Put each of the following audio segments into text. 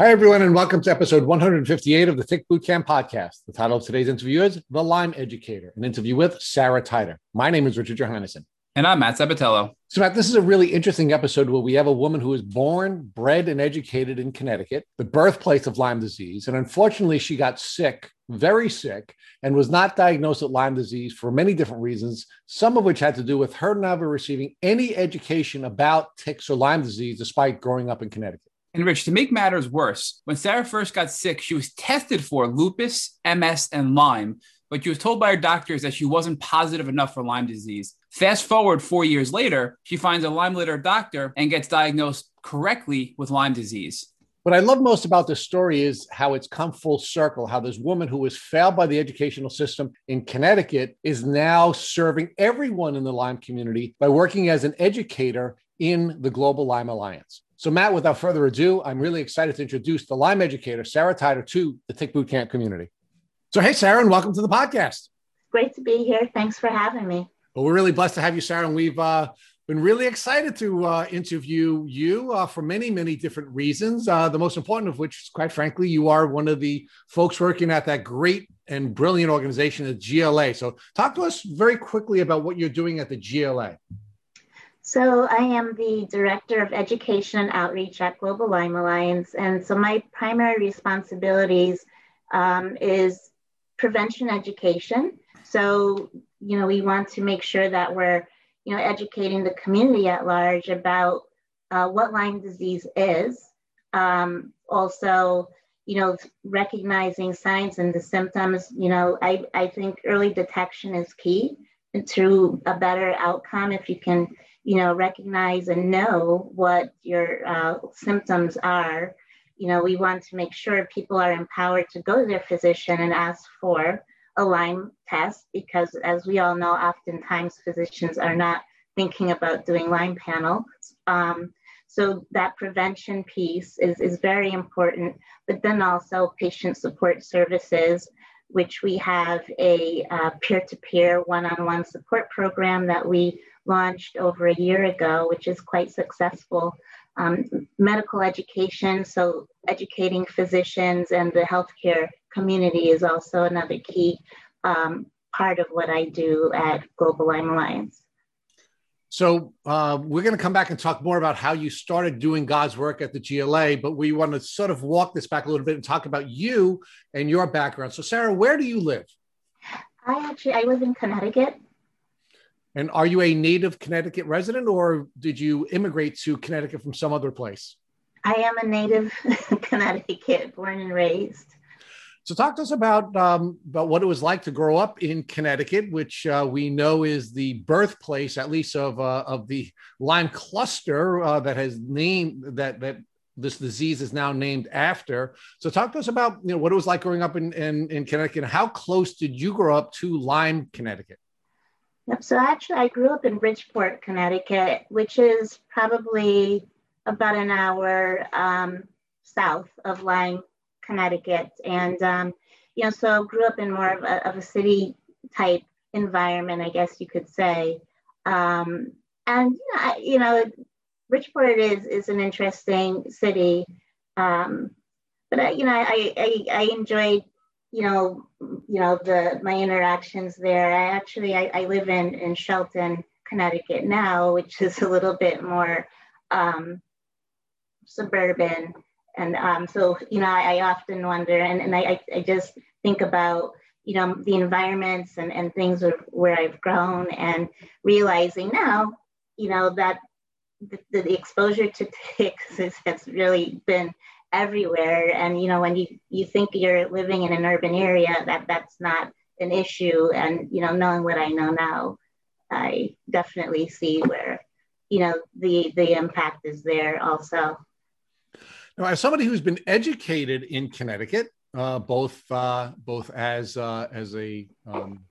Hi, everyone, and welcome to episode 158 of the Tick Bootcamp podcast. The title of today's interview is The Lyme Educator, an interview with Sarah Titer. My name is Richard Johannesson. And I'm Matt Sabatello. So, Matt, this is a really interesting episode where we have a woman who was born, bred, and educated in Connecticut, the birthplace of Lyme disease. And unfortunately, she got sick, very sick, and was not diagnosed with Lyme disease for many different reasons, some of which had to do with her never receiving any education about ticks or Lyme disease despite growing up in Connecticut. And Rich, to make matters worse, when Sarah first got sick, she was tested for lupus, MS, and Lyme, but she was told by her doctors that she wasn't positive enough for Lyme disease. Fast forward four years later, she finds a Lyme literate doctor and gets diagnosed correctly with Lyme disease. What I love most about this story is how it's come full circle, how this woman who was failed by the educational system in Connecticut is now serving everyone in the Lyme community by working as an educator in the Global Lyme Alliance. So, Matt, without further ado, I'm really excited to introduce the Lyme educator, Sarah Titer, to the Tick Bootcamp community. So, hey, Sarah, and welcome to the podcast. Great to be here. Thanks for having me. Well, we're really blessed to have you, Sarah, and we've uh, been really excited to uh, interview you uh, for many, many different reasons. Uh, the most important of which, is quite frankly, you are one of the folks working at that great and brilliant organization, the GLA. So, talk to us very quickly about what you're doing at the GLA. So, I am the Director of Education and Outreach at Global Lyme Alliance. And so, my primary responsibilities um, is prevention education. So, you know, we want to make sure that we're, you know, educating the community at large about uh, what Lyme disease is. Um, also, you know, recognizing signs and the symptoms. You know, I, I think early detection is key to a better outcome if you can, you know, recognize and know what your uh, symptoms are. You know, we want to make sure people are empowered to go to their physician and ask for a Lyme test because, as we all know, oftentimes physicians are not thinking about doing Lyme panels. Um, so that prevention piece is, is very important, but then also patient support services, which we have a uh, peer-to-peer one-on-one support program that we launched over a year ago, which is quite successful. Um, medical education, so educating physicians and the healthcare community is also another key um, part of what I do at Global Lyme Alliance. So uh, we're going to come back and talk more about how you started doing God's work at the GLA, but we want to sort of walk this back a little bit and talk about you and your background. So, Sarah, where do you live? I actually I live in Connecticut. And are you a native Connecticut resident, or did you immigrate to Connecticut from some other place? I am a native Connecticut, born and raised. So, talk to us about um, about what it was like to grow up in Connecticut, which uh, we know is the birthplace, at least of uh, of the Lyme cluster uh, that has named that that this disease is now named after. So, talk to us about you know what it was like growing up in in, in Connecticut. How close did you grow up to Lyme, Connecticut? Yep. So, actually, I grew up in Bridgeport, Connecticut, which is probably about an hour um, south of Lyme, Connecticut. And, um, you know, so grew up in more of a, of a city type environment, I guess you could say. Um, and, you know, I, you know, Bridgeport is, is an interesting city. Um, but, I, you know, I, I, I enjoyed, you know, you know, the, my interactions there. I actually, I, I live in, in Shelton, Connecticut now, which is a little bit more um, suburban. And um, so, you know, I, I often wonder, and, and I, I just think about, you know, the environments and, and things where I've grown and realizing now, you know, that the, the exposure to ticks is, has really been everywhere. And, you know, when you, you think you're living in an urban area, that that's not an issue. And, you know, knowing what I know now, I definitely see where, you know, the, the impact is there also. Now, as somebody who's been educated in Connecticut, uh, both uh, both as uh, as a um,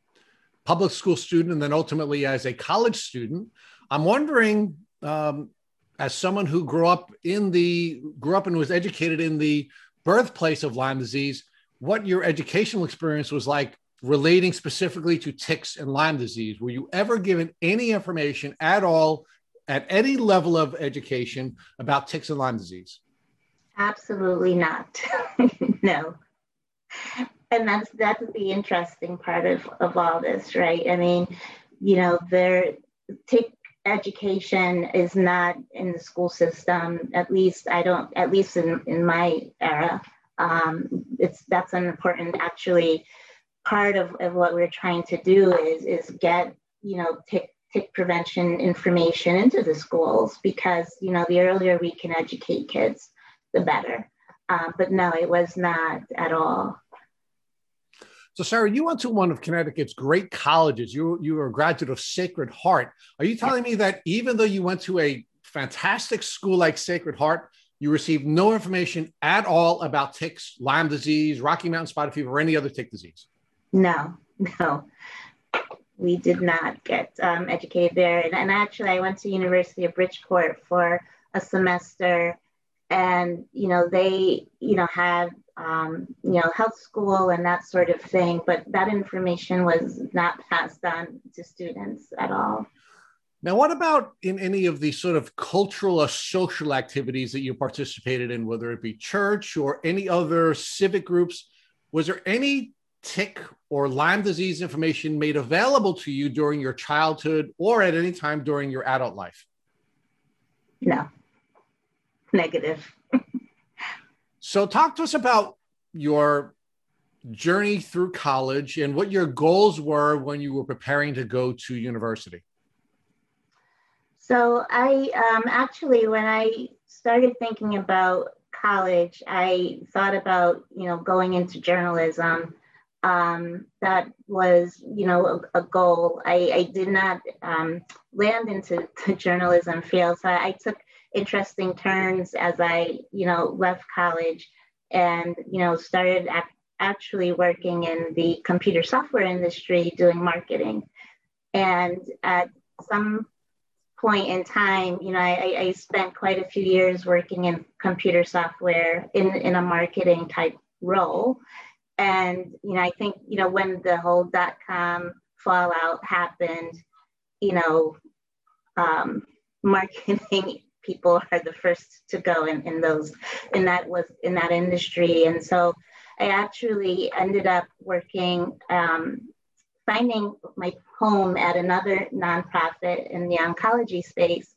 public school student and then ultimately as a college student, I'm wondering, um, as someone who grew up in the grew up and was educated in the birthplace of Lyme disease, what your educational experience was like relating specifically to ticks and Lyme disease. Were you ever given any information at all at any level of education about ticks and Lyme disease? Absolutely not. no. And that's that's the interesting part of, of all this, right? I mean, you know, there tick education is not in the school system. At least I don't. At least in in my era, um, it's that's an important actually part of, of what we're trying to do is is get you know tick tick prevention information into the schools because you know the earlier we can educate kids the better um, but no it was not at all so sarah you went to one of connecticut's great colleges. You, you were a graduate of sacred heart. Are you telling me that even though you went to a fantastic school like sacred heart you received no information at all about ticks lyme disease rocky mountain spotted fever or any other tick disease? No no. We did not get um, educated there. And, and, actually, I went to University of Bridgeport for a semester, and you know they you know had um, you know health school and that sort of thing, but that information was not passed on to students at all. Now, what about in any of the sort of cultural or social activities that you participated in, whether it be church or any other civic groups? Was there any tick or Lyme disease information made available to you during your childhood or at any time during your adult life? No, negative. so, talk to us about your journey through college and what your goals were when you were preparing to go to university. So, I um, actually, when I started thinking about college, I thought about, you know, going into journalism um, that was, you know, a, a goal. I, I, did not um, land into the journalism field, so I, I took interesting turns as I, you know, left college and, you know, started ac- actually working in the computer software industry doing marketing. And at some point in time, you know, I, I spent quite a few years working in computer software in, in a marketing type role. And, you know, I think, you know, when the whole dot com fallout happened, you know, um, marketing people are the first to go in, in those, in that was in that industry. And so I actually ended up working, um, finding my home at another nonprofit in the oncology space.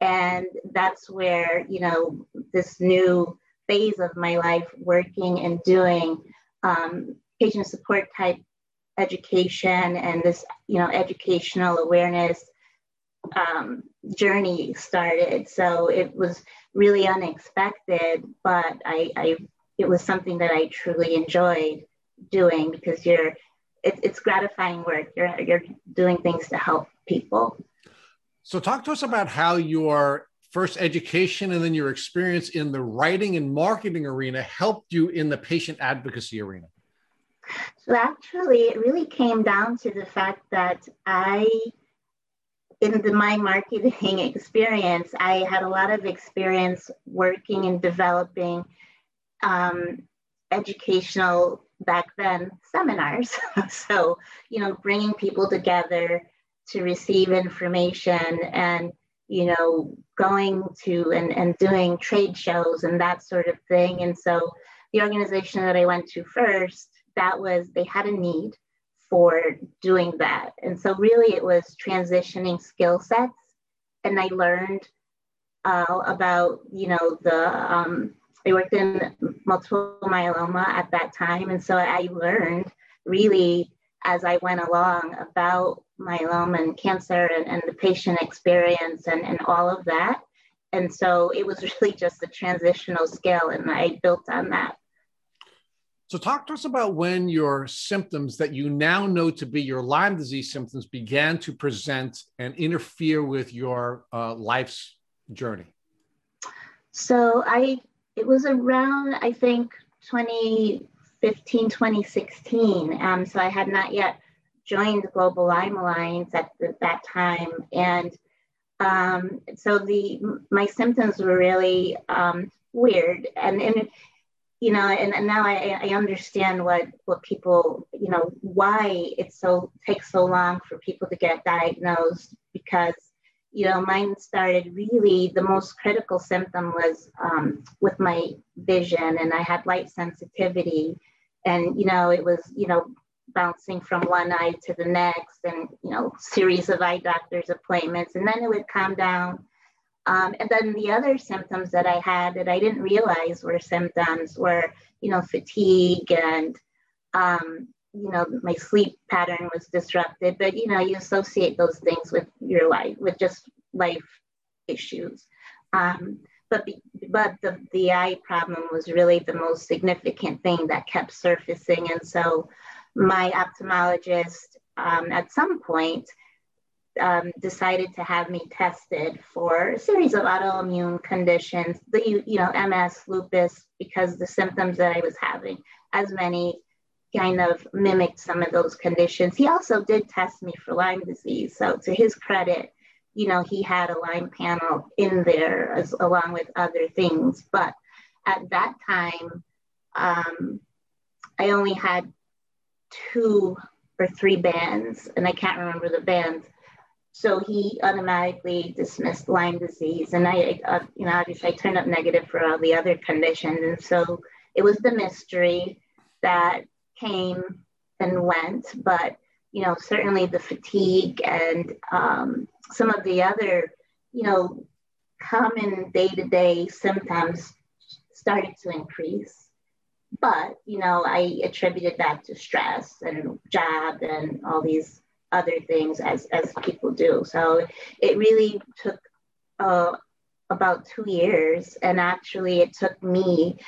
And that's where, you know, this new phase of my life working and doing um, patient support type education and this, you know, educational awareness um, journey started. So it was really unexpected, but I, I, it was something that I truly enjoyed doing because you're, it, it's gratifying work. You're, you're doing things to help people. So talk to us about how your first education and then your experience in the writing and marketing arena helped you in the patient advocacy arena? So actually, it really came down to the fact that I, in the, my marketing experience, I had a lot of experience working and developing um, educational back then seminars. so, you know, bringing people together to receive information and you know, going to and, and doing trade shows and that sort of thing. And so the organization that I went to first, that was, they had a need for doing that. And so really it was transitioning skill sets. And I learned uh, about, you know, the, um, I worked in multiple myeloma at that time. And so I learned really as I went along about myeloma and cancer and, and the patient experience and, and all of that. And so it was really just a transitional skill, and I built on that. So, talk to us about when your symptoms that you now know to be your Lyme disease symptoms began to present and interfere with your uh, life's journey. So, I it was around I think 2015, 2016. Um, so I had not yet joined the Global Lyme Alliance at the, that time, and um, so the my symptoms were really um, weird, and and you know, and, and now I, I understand what what people you know why it so takes so long for people to get diagnosed because you know, mine started really, the most critical symptom was um, with my vision, and I had light sensitivity. And, you know, it was, you know, bouncing from one eye to the next, and, you know, series of eye doctor's appointments. And then it would calm down. Um, and then the other symptoms that I had that I didn't realize were symptoms were, you know, fatigue and, um, you know, my sleep pattern was disrupted, but you know, you associate those things with your life, with just life issues. Um, but but the, the eye problem was really the most significant thing that kept surfacing. And so my ophthalmologist um, at some point um, decided to have me tested for a series of autoimmune conditions, the you know MS, lupus, because the symptoms that I was having, as many kind of mimicked some of those conditions. He also did test me for Lyme disease. So to his credit, you know, he had a Lyme panel in there as along with other things. But at that time, um, I only had two or three bands, and I can't remember the bands. So he automatically dismissed Lyme disease, and I, uh, you know, obviously I turned up negative for all the other conditions, and so it was the mystery that came and went, but you know, certainly the fatigue and um, some of the other, you know, common day-to-day symptoms started to increase. But you know, I attributed that to stress and job and all these other things as as people do. So it really took uh, about two years, and actually, it took me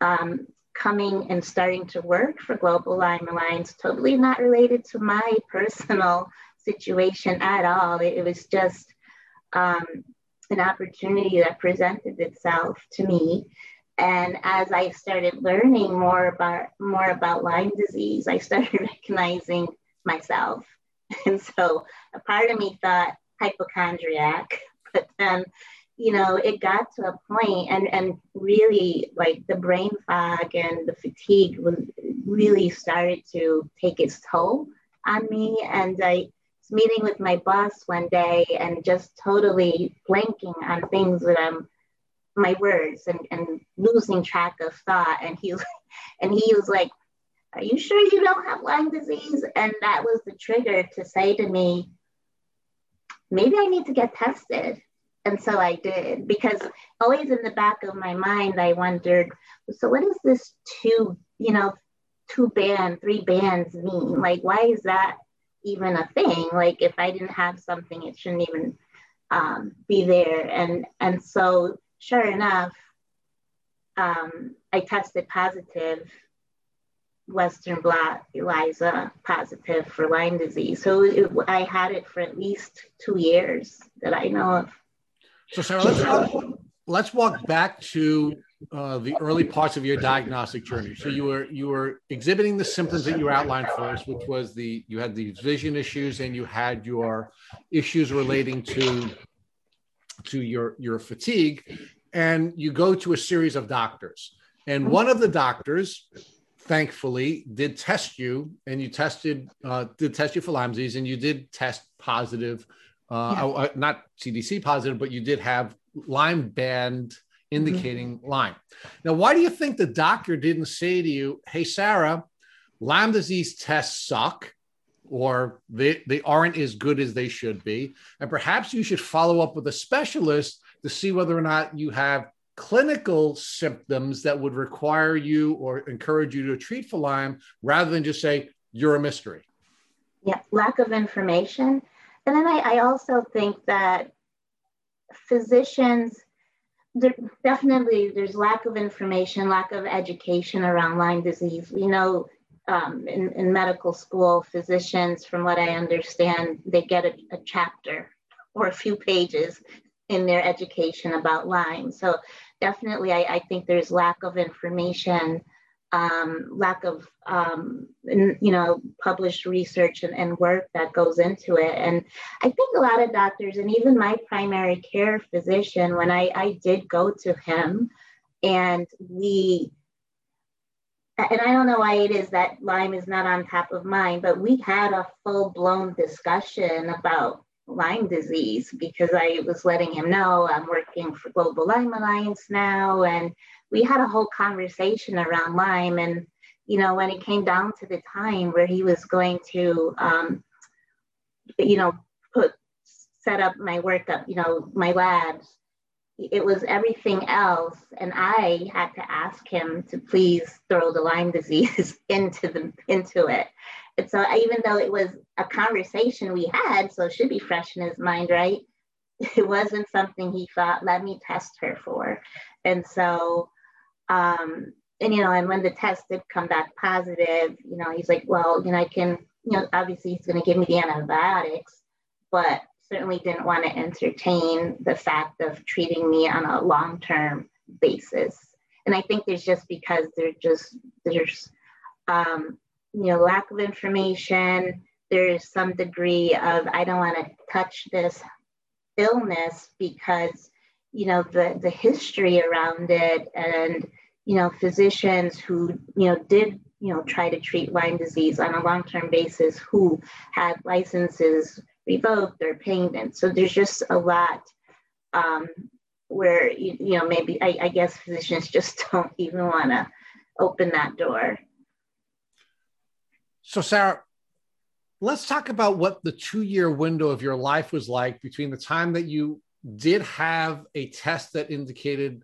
um, coming and starting to work for Global Lyme Alliance, totally not related to my personal situation at all. It, it was just um, an opportunity that presented itself to me. And as I started learning more about more about Lyme disease, I started recognizing myself. And so a part of me thought hypochondriac, but then you know, it got to a point and, and really like the brain fog and the fatigue was really started to take its toll on me. And I was meeting with my boss one day and just totally blanking on things that I'm my words and, and losing track of thought. And he and he was like, Are you sure you don't have Lyme disease? And that was the trigger to say to me, maybe I need to get tested and so I did because always in the back of my mind, I wondered, so what does this two, you know, two band, three bands mean? Like, why is that even a thing? Like, if I didn't have something, it shouldn't even um, be there. And and so, sure enough, um, I tested positive, Western blot ELISA positive for Lyme disease. So it, I had it for at least two years that I know of. So, Sarah, let's walk, let's walk back to uh, the early parts of your diagnostic journey. So you were you were exhibiting the symptoms that you outlined for us, which was the you had these vision issues and you had your issues relating to to your your fatigue, and you go to a series of doctors, and one of the doctors thankfully did test you and you tested uh, did test you for Lyme disease and you did test positive uh, yeah. uh, not CDC positive, but you did have Lyme band indicating mm-hmm. Lyme. Now, why do you think the doctor didn't say to you, "Hey, Sarah, Lyme disease tests suck"? Or they, they aren't as good as they should be. And perhaps you should follow up with a specialist to see whether or not you have clinical symptoms that would require you or encourage you to treat for Lyme rather than just say, you're a mystery. Yeah, lack of information and then I, I also think that physicians, there, definitely there's lack of information, lack of education around Lyme disease. We know um, in, in, medical school, physicians, from what I understand, they get a, a chapter or a few pages in their education about Lyme. So definitely, I, I think there's lack of information um, lack of um, you know published research and, and, work that goes into it and i think a lot of doctors and even my primary care physician when i, I did go to him and we and i don't know why it is that lyme is not on top of mind but we had a full-blown discussion about Lyme disease because I was letting him know I'm working for Global Lyme Alliance now. And we had a whole conversation around Lyme. And, you know, when it came down to the time where he was going to, um, you know, put, set up my workup, you know, my labs, it was everything else. And I had to ask him to please throw the Lyme disease into the, into it. And so even though it was a conversation we had, so it should be fresh in his mind, right? It wasn't something he thought, let me test her for. And so, um, and you know, and when the test did come back positive, you know, he's like, well, you know, I can, you know, obviously he's going to give me the antibiotics, but certainly didn't want to entertain the fact of treating me on a long term basis. And I think there's just because there's just, there's, um, you know, lack of information. There is some degree of I don't want to touch this illness because you know the the history around it and you know physicians who you know did you know try to treat Lyme disease on a long-term basis who had licenses revoked or payment. So there's just a lot um, where you, you know maybe I, I guess physicians just don't even want to open that door. So, Sarah, let's talk about what the two year window of your life was like between the time that you did have a test that indicated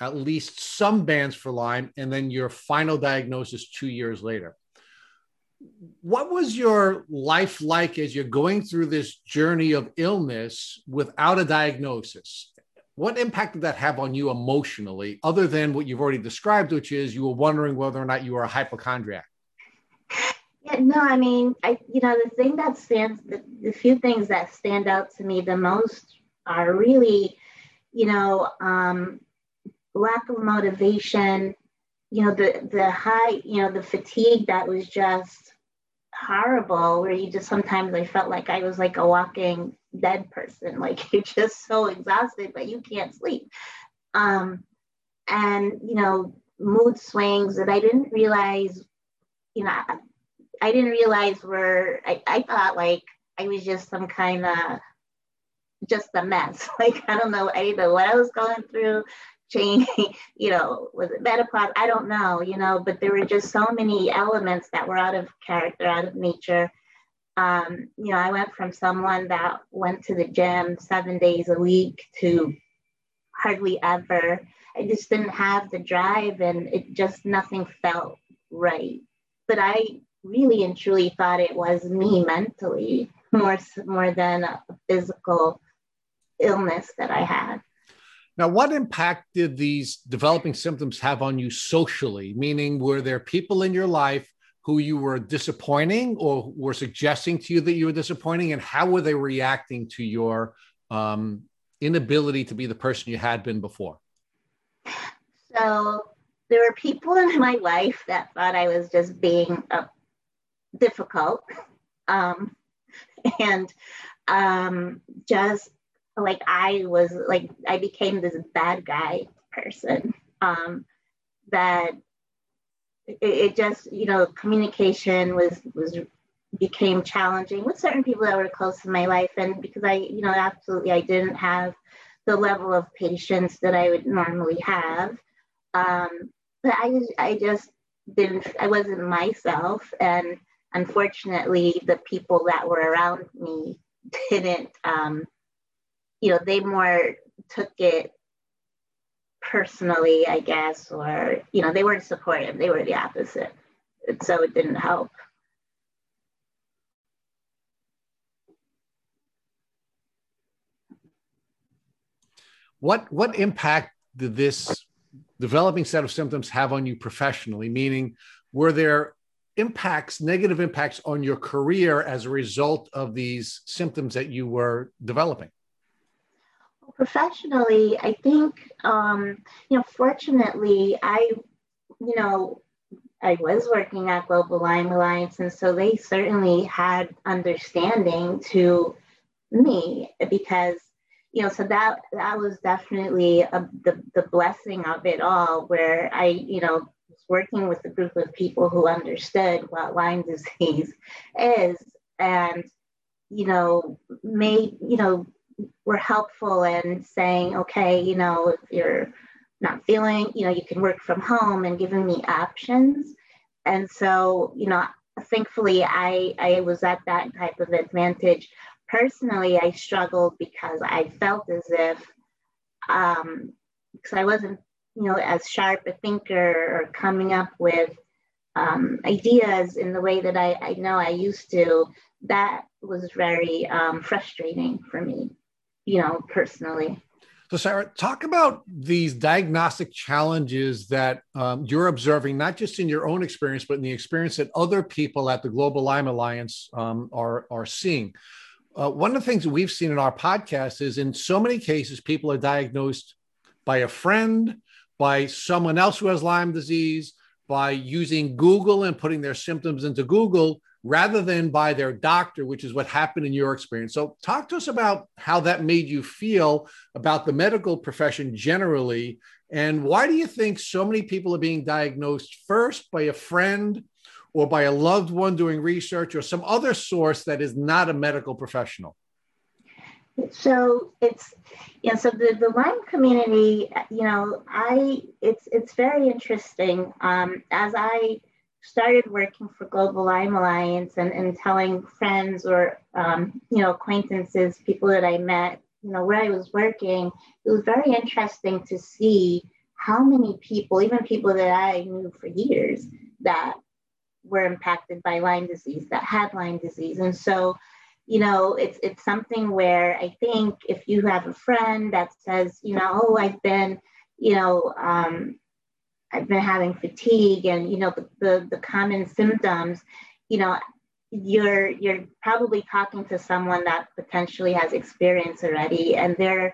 at least some bands for Lyme and then your final diagnosis two years later. What was your life like as you're going through this journey of illness without a diagnosis? What impact did that have on you emotionally, other than what you've already described, which is you were wondering whether or not you were a hypochondriac? Yeah, no, I mean, I you know the thing that stands the, the few things that stand out to me the most are really, you know, um, lack of motivation, you know, the the high, you know, the fatigue that was just horrible. Where you just sometimes I felt like I was like a walking dead person, like you're just so exhausted, but you can't sleep. Um, and you know, mood swings that I didn't realize, you know I didn't realize were I, I thought like I was just some kind of just a mess. Like I don't know, I didn't know what I was going through. Change, you know, was it menopause? I don't know, you know, but there were just so many elements that were out of character, out of nature. Um, you know, I went from someone that went to the gym seven days a week to hardly ever. I just didn't have the drive and it just nothing felt right. But I really and truly thought it was me mentally more more than a physical illness that I had. Now, what impact did these developing symptoms have on you socially? Meaning, were there people in your life who you were disappointing or were suggesting to you that you were disappointing? And how were they reacting to your um, inability to be the person you had been before? So, there were people in my life that thought I was just being a difficult um, and um, just like I was like I became this bad guy person um, that it, just you know communication was was became challenging with certain people that were close to my life and because I you know absolutely I didn't have the level of patience that I would normally have um, but I I just didn't I wasn't myself and unfortunately, the people that were around me didn't, um, you know, they more took it personally, I guess, or, you know, they weren't supportive, they were the opposite. And so it didn't help. What, what impact did this developing set of symptoms have on you professionally? Meaning, were there impacts, negative impacts on your career as a result of these symptoms that you were developing? Professionally, I think, um, you know, fortunately, I, you know, I was working at Global Lyme Alliance, and so they certainly had understanding to me because, you know, so that that was definitely a, the the blessing of it all, where I, you know, working with a group of people who understood what Lyme disease is. And you know, made, you know, were helpful in saying, okay, you know, if you're not feeling, you know, you can work from home and giving me options. And so, you know, thankfully I, I was at that type of advantage. Personally, I struggled because I felt as if, um, because I wasn't, you know, as sharp a thinker or coming up with um, ideas in the way that I, I know I used to, that was very um, frustrating for me, you know, personally. So, Sarah, talk about these diagnostic challenges that um, you're observing, not just in your own experience, but in the experience that other people at the Global Lyme Alliance um, are, are seeing. Uh, one of the things that we've seen in our podcast is in so many cases, people are diagnosed by a friend, by someone else who has Lyme disease, by using Google and putting their symptoms into Google rather than by their doctor, which is what happened in your experience. So, talk to us about how that made you feel about the medical profession generally. And why do you think so many people are being diagnosed first by a friend or by a loved one doing research or some other source that is not a medical professional? So it's yeah. So the the Lyme community, you know, I it's it's very interesting. Um, as I started working for Global Lyme Alliance and, and telling friends or um, you know acquaintances, people that I met, you know, where I was working, it was very interesting to see how many people, even people that I knew for years, that were impacted by Lyme disease, that had Lyme disease, and so you know, it's it's something where I think if you have a friend that says, you know, oh, I've been, you know, um, I've been having fatigue and you know the, the, the common symptoms, you know, you're you're probably talking to someone that potentially has experience already and they're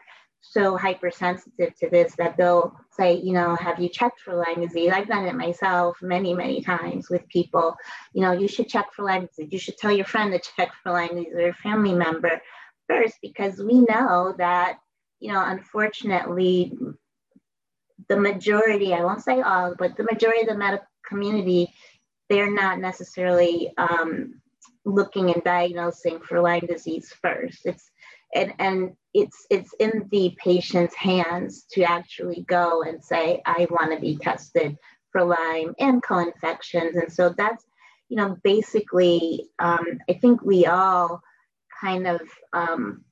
so hypersensitive to this that they'll say, you know, have you checked for Lyme disease? I've done it myself many, many times with people. You know, you should check for Lyme disease. You should tell your friend to check for Lyme disease or a family member first because we know that, you know, unfortunately, the majority, I won't say all, but the majority of the medical community, they're not necessarily um, looking and diagnosing for Lyme disease first. It's and and it's it's in the patient's hands to actually go and say i want to be tested for lyme and co-infections. And so that's you know basically um, i think we all kind of um,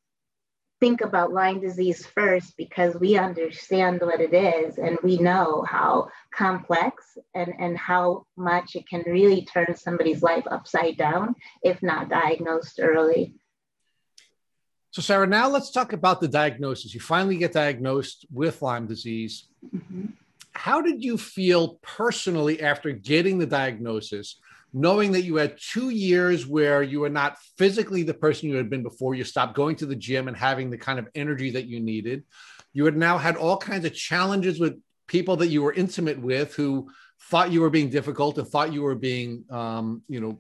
think about lyme disease first because we understand what it is and we know how complex and, and how much it can really turn somebody's life upside down if not diagnosed early so, Sarah, now let's talk about the diagnosis. You finally get diagnosed with Lyme disease. Mm-hmm. How did you feel personally after getting the diagnosis, knowing that you had two years where you were not physically the person you had been before? You stopped going to the gym and having the kind of energy that you needed. You had now had all kinds of challenges with people that you were intimate with who thought you were being difficult and thought you were being, um, you know,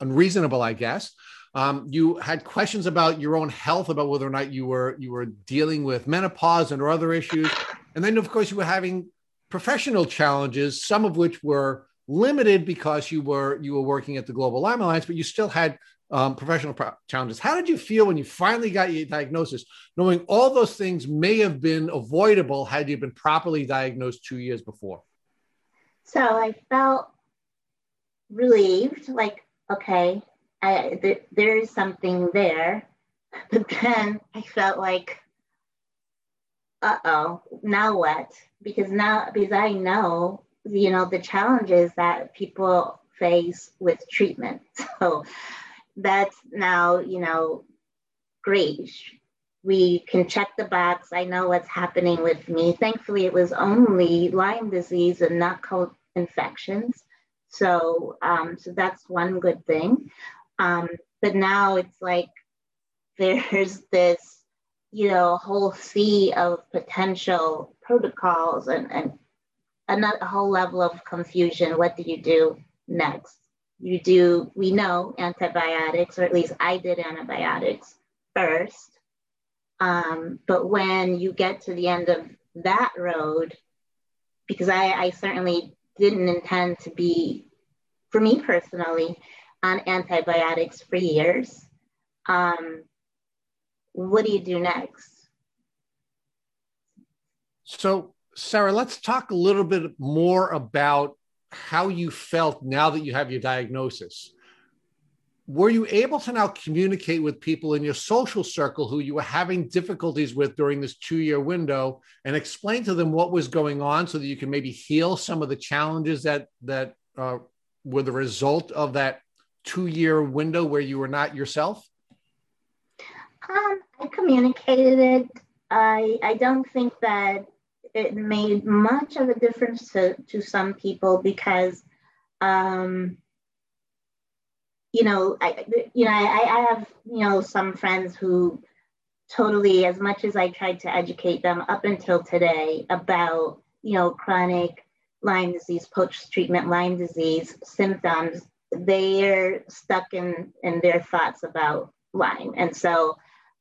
unreasonable, I guess. Um, you had questions about your own health, about whether or not you were you were dealing with menopause and or other issues, and then of course you were having professional challenges, some of which were limited because you were you were working at the Global Lyme Alliance, but you still had um, professional pro- challenges. How did you feel when you finally got your diagnosis, knowing all those things may have been avoidable had you been properly diagnosed two years before? So I felt relieved, like, okay, I, th- there is something there. But then I felt like, uh oh, now what? Because now, because I know, you know, the challenges that people face with treatment. So that's now, you know, great. We can check the box. I know what's happening with me. Thankfully, it was only Lyme disease and not co infections. So, um, so that's one good thing. Um, but now it's like there's this, you know, whole sea of potential protocols and, and another whole level of confusion. What do you do next? You do, we know antibiotics, or at least I did antibiotics first. Um, but when you get to the end of that road, because I, I certainly didn't intend to be, for me personally, on antibiotics for years. um, what do you do next? So, Sarah, let's talk a little bit more about how you felt now that you have your diagnosis. Were you able to now communicate with people in your social circle who you were having difficulties with during this two year window and explain to them what was going on so that you can maybe heal some of the challenges that, that uh, were the result of that two year window where you were not yourself? Um, I communicated it. I, I don't think that it made much of a difference to, to some people because, um, you know, I, you know, I, I have, you know, some friends who totally, as much as I tried to educate them up until today about, you know, chronic Lyme disease, post-treatment Lyme disease symptoms, they're stuck in, in their thoughts about Lyme. And so,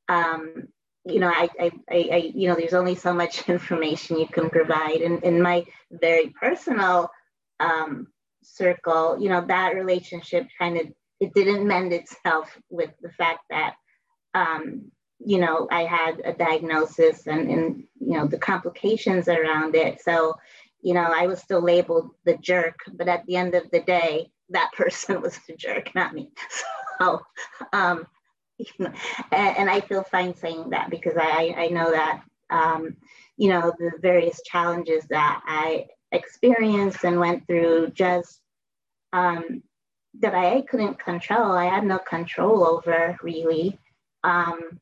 um, you know, I, I, I, you know, there's only so much information you can provide. And in my very personal um, circle, you know, that relationship kind of, it didn't mend itself with the fact that, um, you know, I had a diagnosis and, and, you know, the complications around it. So, you know, I was still labeled the jerk, but at the end of the day, that person was the jerk, not me. So, um, and, and, I feel fine saying that because I, I know that, um, you know, the various challenges that I experienced and went through just um, that I couldn't control, I had no control over really, um,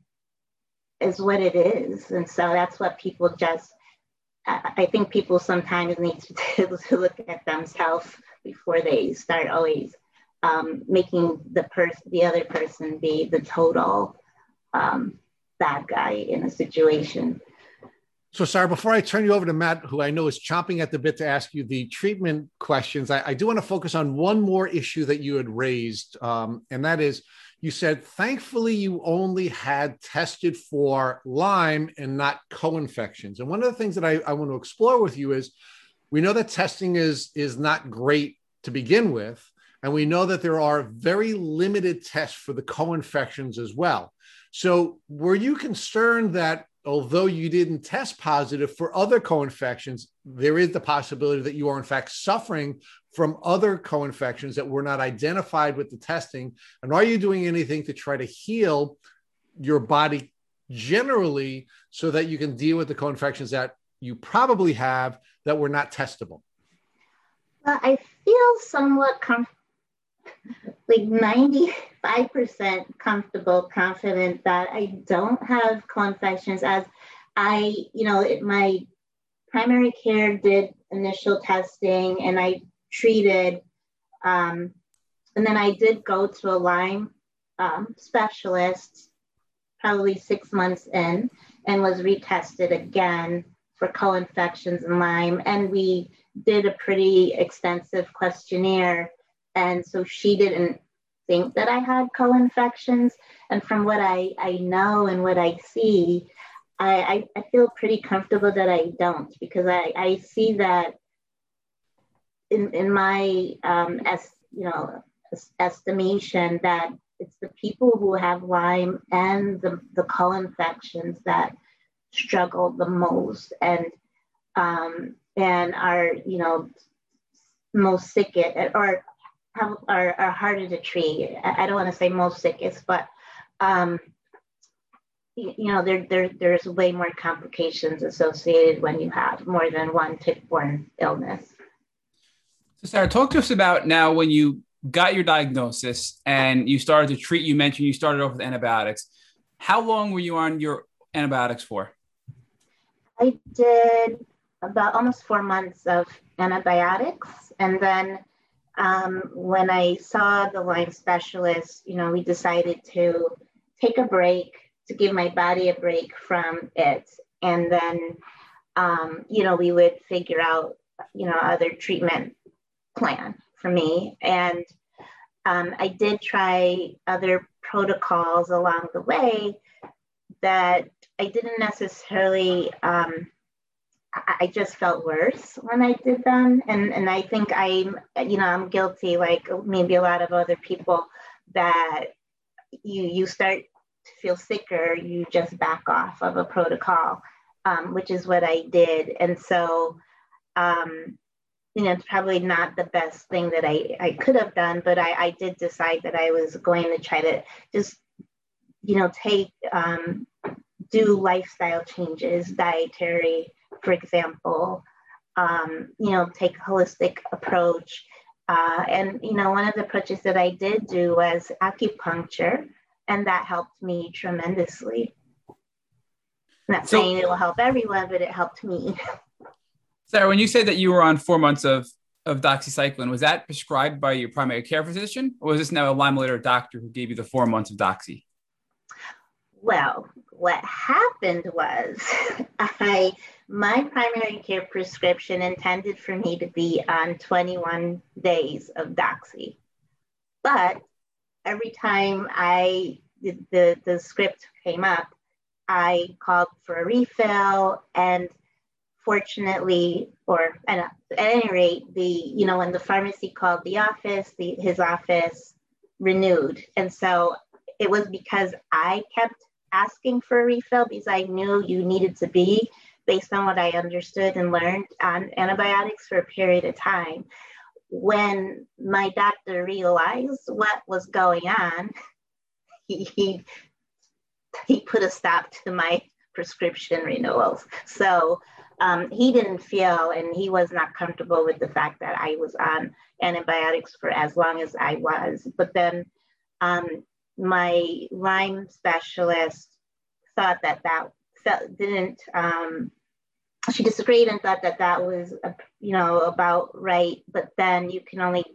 is what it is. And so that's what people just I think people sometimes need to, to look at themselves before they start always um, making the person, the other person, be the total um, bad guy in a situation. So, Sarah, before I turn you over to Matt, who I know is chomping at the bit to ask you the treatment questions, I, I do want to focus on one more issue that you had raised, um, and that is you said, thankfully, you only had tested for Lyme and not co infections. And one of the things that I, I want to explore with you is we know that testing is, is not great to begin with. And we know that there are very limited tests for the co infections as well. So, were you concerned that although you didn't test positive for other co infections, there is the possibility that you are, in fact, suffering from other co-infections that were not identified with the testing? And are you doing anything to try to heal your body generally so that you can deal with the co-infections that you probably have that were not testable? Well, I feel somewhat com- like 95% comfortable, confident that I don't have co-infections as I, you know, it, my primary care did initial testing and I treated. Um, and then I did go to a Lyme um, specialist probably six months in and was retested again for co-infections and Lyme. And we did a pretty extensive questionnaire. And so she didn't think that I had co-infections. And from what I, I know and what I see, I, I, I feel pretty comfortable that I don't because I, I see that in, in my um, as you know estimation that it's the people who have Lyme and the, the co-infections that struggle the most and um, and are you know most sick at, or have, are, are harder to treat. I don't want to say most sickest, but um, you, you know there, there there's way more complications associated when you have more than one tick-borne illness. So Sarah, talk to us about now when you got your diagnosis and you started to treat. You mentioned you started off with antibiotics. How long were you on your antibiotics for? I did about almost four months of antibiotics, and then um, when I saw the Lyme specialist, you know, we decided to take a break to give my body a break from it, and then, um, you know, we would figure out, you know, other treatment plan for me. And um, I did try other protocols along the way that I didn't necessarily, um, I just felt worse when I did them. And, and I think I'm, you know, I'm guilty, like maybe a lot of other people, that you, you start to feel sicker, you just back off of a protocol, um, which is what I did. And so, um, you know, it's probably not the best thing that I, I could have done, but I, I did decide that I was going to try to just, you know, take, um, do lifestyle changes, dietary, for example, um, you know, take a holistic approach. Uh, and, you know, one of the approaches that I did do was acupuncture, and that helped me tremendously. I'm not so, saying it will help everyone, but it helped me. Sarah, when you said that you were on four months of of doxycycline, was that prescribed by your primary care physician, or was this now a Lyme doctor who gave you the four months of doxy? Well, what happened was I my primary care prescription intended for me to be on 21 days of doxy. But every time I the, the script came up, I called for a refill and fortunately, or at any rate, the you know when the pharmacy called the office, the, his office renewed, and so it was because I kept asking for a refill because I knew you needed to be based on what I understood and learned on antibiotics for a period of time. When my doctor realized what was going on, he, he, put a stop to my prescription renewals. So um, he didn't feel and he was not comfortable with the fact that I was on antibiotics for as long as I was. But then um, my Lyme specialist thought that that felt, didn't, um, she disagreed and thought that that was, uh, you know, about right. But then you can only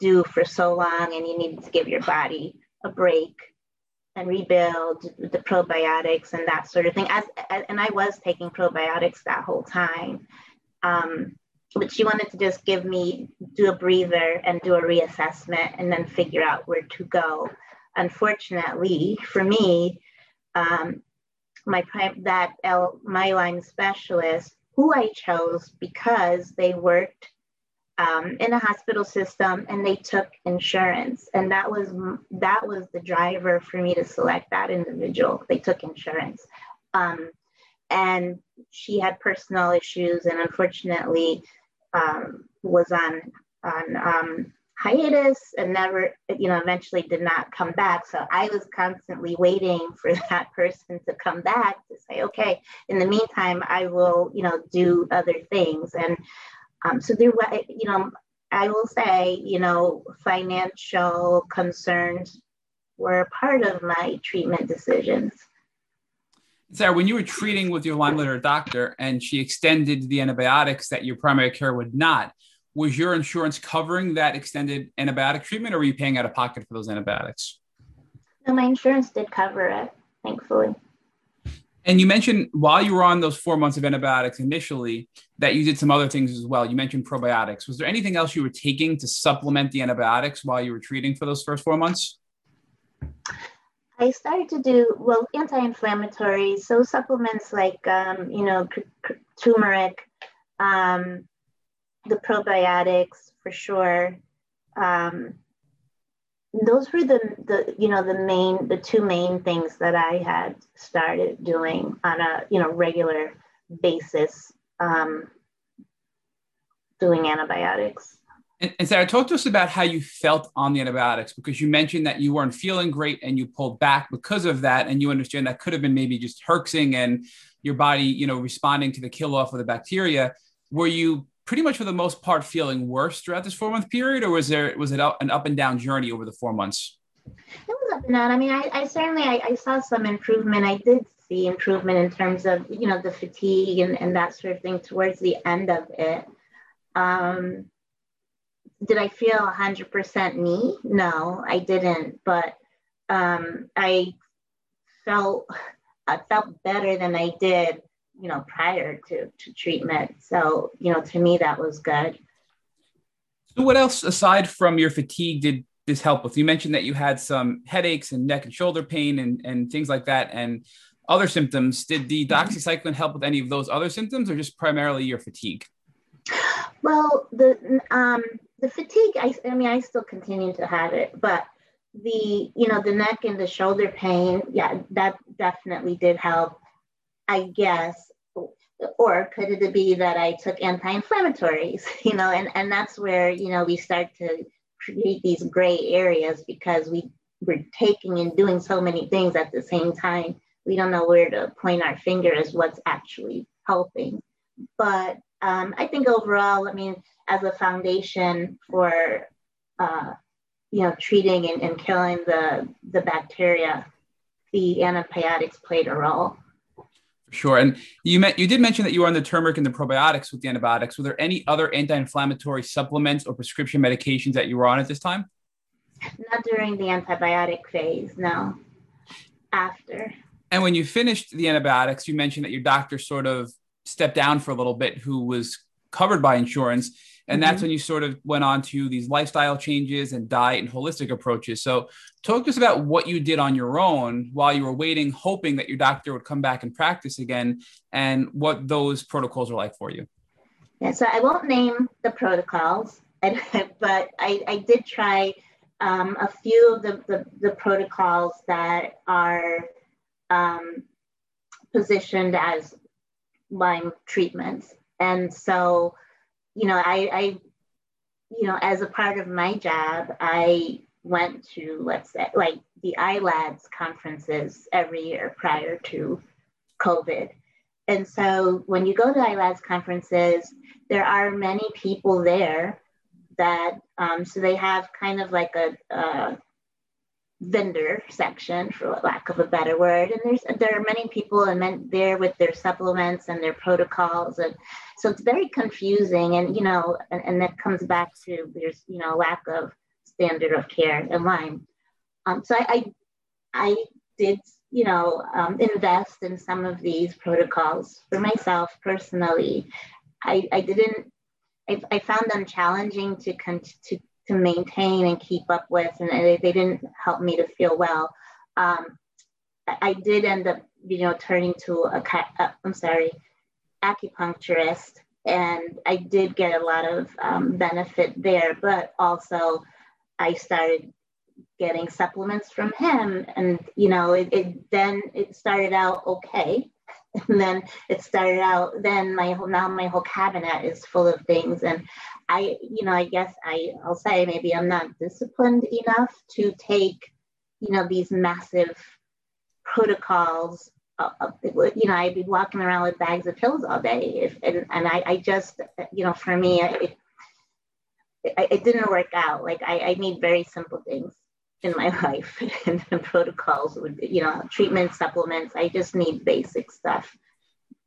do for so long and you need to give your body a break and rebuild the probiotics and that sort of thing. As, and I was taking probiotics that whole time. Um, but she wanted to just give me do a breather and do a reassessment and then figure out where to go. Unfortunately for me, um, my that L, my Lyme specialist, who I chose because they worked um, in a hospital system and they took insurance. And that was that was the driver for me to select that individual. They took insurance. Um, and she had personal issues and unfortunately um, was on on um, hiatus and never you know eventually did not come back so i was constantly waiting for that person to come back to say okay in the meantime i will you know do other things and um, so there, you know, I will say, you know, financial concerns were part of my treatment decisions. Sarah, when you were treating with your Lyme literate doctor and she extended the antibiotics that your primary care would not, was your insurance covering that extended antibiotic treatment or were you paying out of pocket for those antibiotics? No, my insurance did cover it, thankfully. And you mentioned while you were on those four months of antibiotics initially that you did some other things as well. You mentioned probiotics. Was there anything else you were taking to supplement the antibiotics while you were treating for those first four months? I started to do well anti-inflammatories, so supplements like um, you know turmeric, um, the probiotics for sure. Um, those were the the you know the main the two main things that I had started doing on a you know regular basis um, doing antibiotics. And, and Sarah, talk to us about how you felt on the antibiotics because you mentioned that you weren't feeling great and you pulled back because of that, and you understand that could have been maybe just herxing and your body you know responding to the kill off of the bacteria. Were you pretty much for the most part feeling worse throughout this four month period, or was there was it an up and down journey over the four months? It was up and down. I mean, I, I certainly I, I, saw some improvement. I did see improvement in terms of you know the fatigue and, and that sort of thing towards the end of it. Um, did I feel 100% me? No, I didn't. But um, I felt I felt better than I did you know, prior to, to treatment. So, you know, to me, that was good. So, what else aside from your fatigue did this help with? You mentioned that you had some headaches and neck and shoulder pain and, and things like that, and other symptoms. Did the doxycycline help with any of those other symptoms, or just primarily your fatigue? Well, the um, the fatigue. I, I mean, I still continue to have it, but the you know the neck and the shoulder pain yeah that definitely did help i guess or could it be that i took anti-inflammatories you know and and that's where you know we start to create these gray areas because we we're taking and doing so many things at the same time we don't know where to point our finger as what's actually helping but um, i think overall i mean as a foundation for uh, you know, treating and, and killing the, the bacteria, the antibiotics played a role. Sure. And you met, you did mention that you were on the turmeric and the probiotics with the antibiotics. Were there any other anti-inflammatory supplements or prescription medications that you were on at this time? Not during the antibiotic phase, no. After. And when you finished the antibiotics, you mentioned that your doctor sort of stepped down for a little bit who was covered by insurance. And mm-hmm. that's when you sort of went on to these lifestyle changes and diet and holistic approaches. So, talk to us about what you did on your own while you were waiting, hoping that your doctor would come back and practice again, and what those protocols were like for you. Yeah, so I won't name the protocols, but I, I did try um, a few of the, the, the protocols that are um, positioned as Lyme treatments. And so, you know, I, I, you know, as a part of my job, I went to, let's say, like the ILADS conferences every year prior to COVID. And so when you go to ILADS conferences, there are many people there that, um, so they have kind of like a, a vendor section for lack of a better word. And there's there are many people and there with their supplements and their protocols. And so it's very confusing and you know and, and that comes back to there's you know lack of standard of care in Lyme. Um, so I, I, I did you know um, invest in some of these protocols for myself personally. I, I didn't I, I found them challenging to, con- to to maintain and keep up with, and they, they didn't help me to feel well. Um, I did end up, you know, turning to a, uh, I'm sorry, acupuncturist, and I did get a lot of um, benefit there. But also, I started getting supplements from him, and you know, it, it then it started out okay, and then it started out. Then my whole now my whole cabinet is full of things, and I, you know, I guess I, I'll say maybe I'm not disciplined enough to take, you know, these massive protocols. You know, I'd be walking around with bags of pills all day, if, and, and I, I just, you know, for me, it, it, it didn't work out. Like I, I need very simple things in my life, and, protocols would, you know, treatment supplements. I just need basic stuff.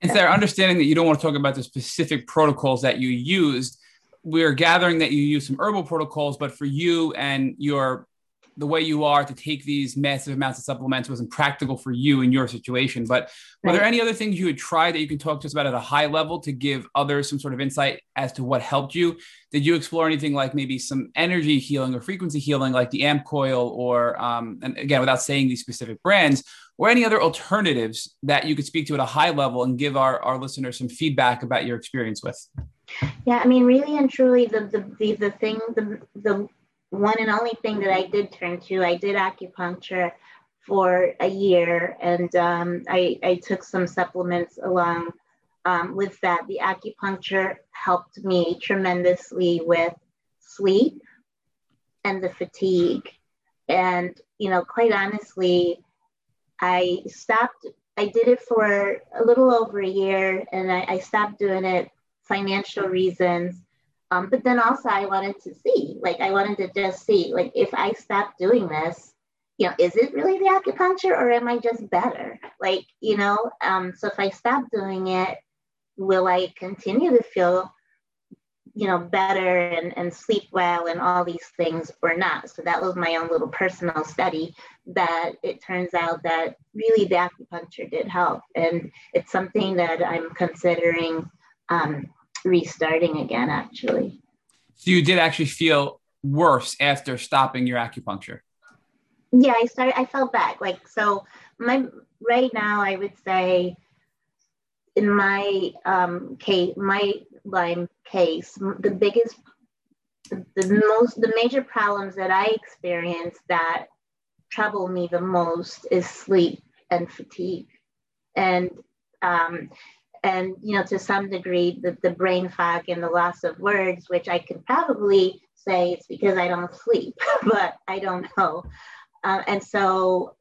And Sarah, understanding that you don't want to talk about the specific protocols that you used, we're gathering that you use some herbal protocols, but for you and your the way you are to take these massive amounts of supplements wasn't practical for you in your situation. But were right. there any other things you had tried that you can talk to us about at a high level to give others some sort of insight as to what helped you? Did you explore anything like maybe some energy healing or frequency healing, like the AMP coil, or um, and again, without saying these specific brands, or any other alternatives that you could speak to at a high level and give our, our listeners some feedback about your experience with? Yeah, I mean, really and truly, the the the, the thing, the the one and only thing that I did turn to, I did acupuncture for a year, and um, I I took some supplements along um, with that. The acupuncture helped me tremendously with sleep and the fatigue, and you know, quite honestly, I stopped. I did it for a little over a year, and I, I stopped doing it financial reasons. Um, but then also I wanted to see, like I wanted to just see, like if I stop doing this, you know, is it really the acupuncture or am I just better? Like, you know, um, so if I stop doing it, will I continue to feel, you know, better and, and sleep well and all these things or not? So that was my own little personal study that it turns out that really the acupuncture did help. And it's something that I'm considering um, restarting again, actually. So you did actually feel worse after stopping your acupuncture? Yeah, I started, I felt back. Like, so my, right now, I would say in my um, case, my Lyme case, the biggest, the, the most, the major problems that I experience that trouble me the most is sleep and fatigue. And um, and you know to some degree the, the brain fog and the loss of words which i could probably say it's because i don't sleep but i don't know. Uh, and so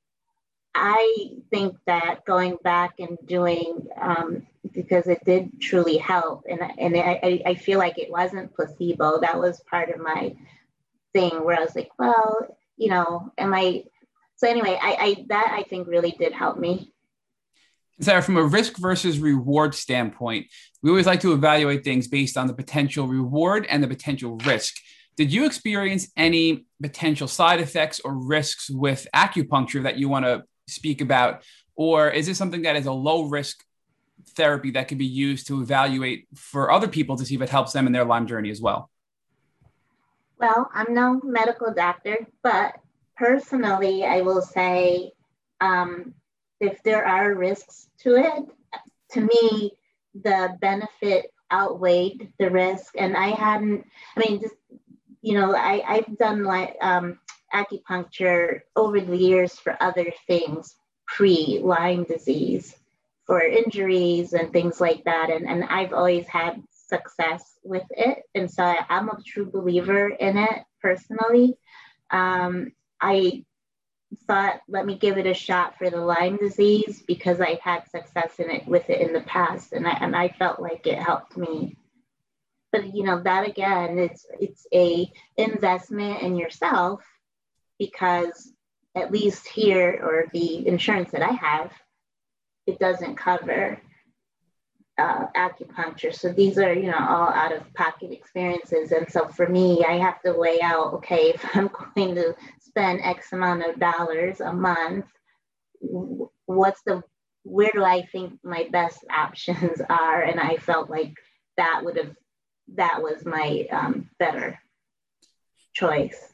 i think that going back and doing um, because it did truly help and, and I, I feel like it wasn't placebo. That was part of my thing where i was like well you know am i so anyway i, I that i think really did help me Sarah, from a risk versus reward standpoint, we always like to evaluate things based on the potential reward and the potential risk. Did you experience any potential side effects or risks with acupuncture that you want to speak about? Or is this something that is a low risk therapy that can be used to evaluate for other people to see if it helps them in their Lyme journey as well? Well, I'm no medical doctor, but personally, I will say um, if there are risks to it, to me, the benefit outweighed the risk. And I hadn't, I mean, just, you know, I, I've done like um, acupuncture over the years for other things pre Lyme disease, for injuries and things like that. And, and I've always had success with it. And so I, am a true believer in it personally. Um, I thought, let me give it a shot for the Lyme disease because I've had success in it with it in the past, and I and I felt like it helped me. But you know that again, it's it's a investment in yourself because at least here or the insurance that I have, it doesn't cover uh, acupuncture. So these are, you know, all out of pocket experiences. And so for me, I have to weigh out, okay, if I'm going to spend X amount of dollars a month, what's the, where do I think my best options are? And I felt like that would have, that was my um, better choice.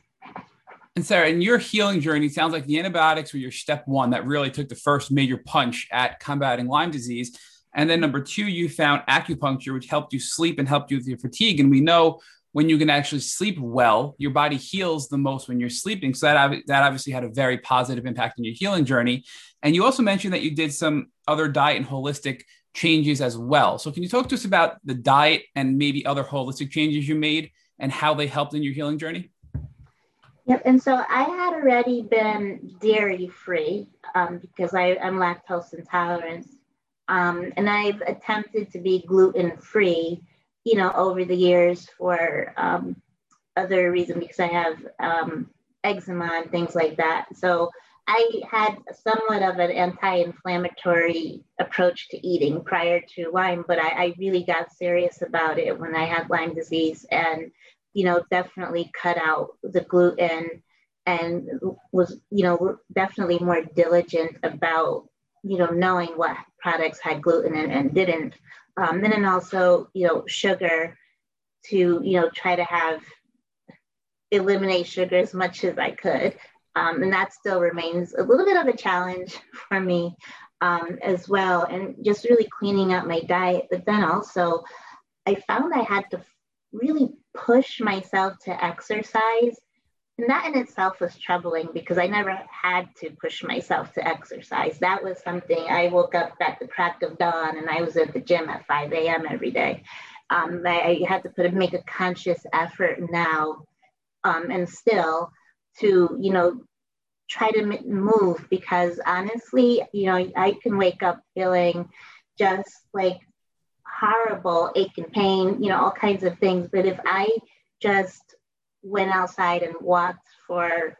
And Sarah, in your healing journey, sounds like the antibiotics were your step one that really took the first major punch at combating Lyme disease. And then number two, you found acupuncture, which helped you sleep and helped you with your fatigue. And we know when you can actually sleep well, your body heals the most when you're sleeping. So that, that obviously had a very positive impact on your healing journey. And you also mentioned that you did some other diet and holistic changes as well. So can you talk to us about the diet and maybe other holistic changes you made and how they helped in your healing journey? Yep. And so I had already been dairy free um, because I, I'm lactose intolerant. Um, and I've attempted to be gluten free, you know, over the years for um, other reasons because I have um, eczema and things like that. So I had somewhat of an anti-inflammatory approach to eating prior to Lyme, but I, I really got serious about it when I had Lyme disease, and you know, definitely cut out the gluten and was you know definitely more diligent about you know, knowing what products had gluten and, and didn't. Um, and then also, you know, sugar to, you know, try to have eliminate sugar as much as I could. Um, and that still remains a little bit of a challenge for me um, as well. And just really cleaning up my diet. But then also, I found I had to really push myself to exercise and that in itself was troubling because I never had to push myself to exercise. That was something I woke up at the crack of dawn and I was at the gym at 5 a.m. every day. Um, I, had to put make a conscious effort now um, and still to, you know, try to move because honestly, you know, I can wake up feeling just like horrible ache and pain, you know, all kinds of things. But if I just went outside and walked for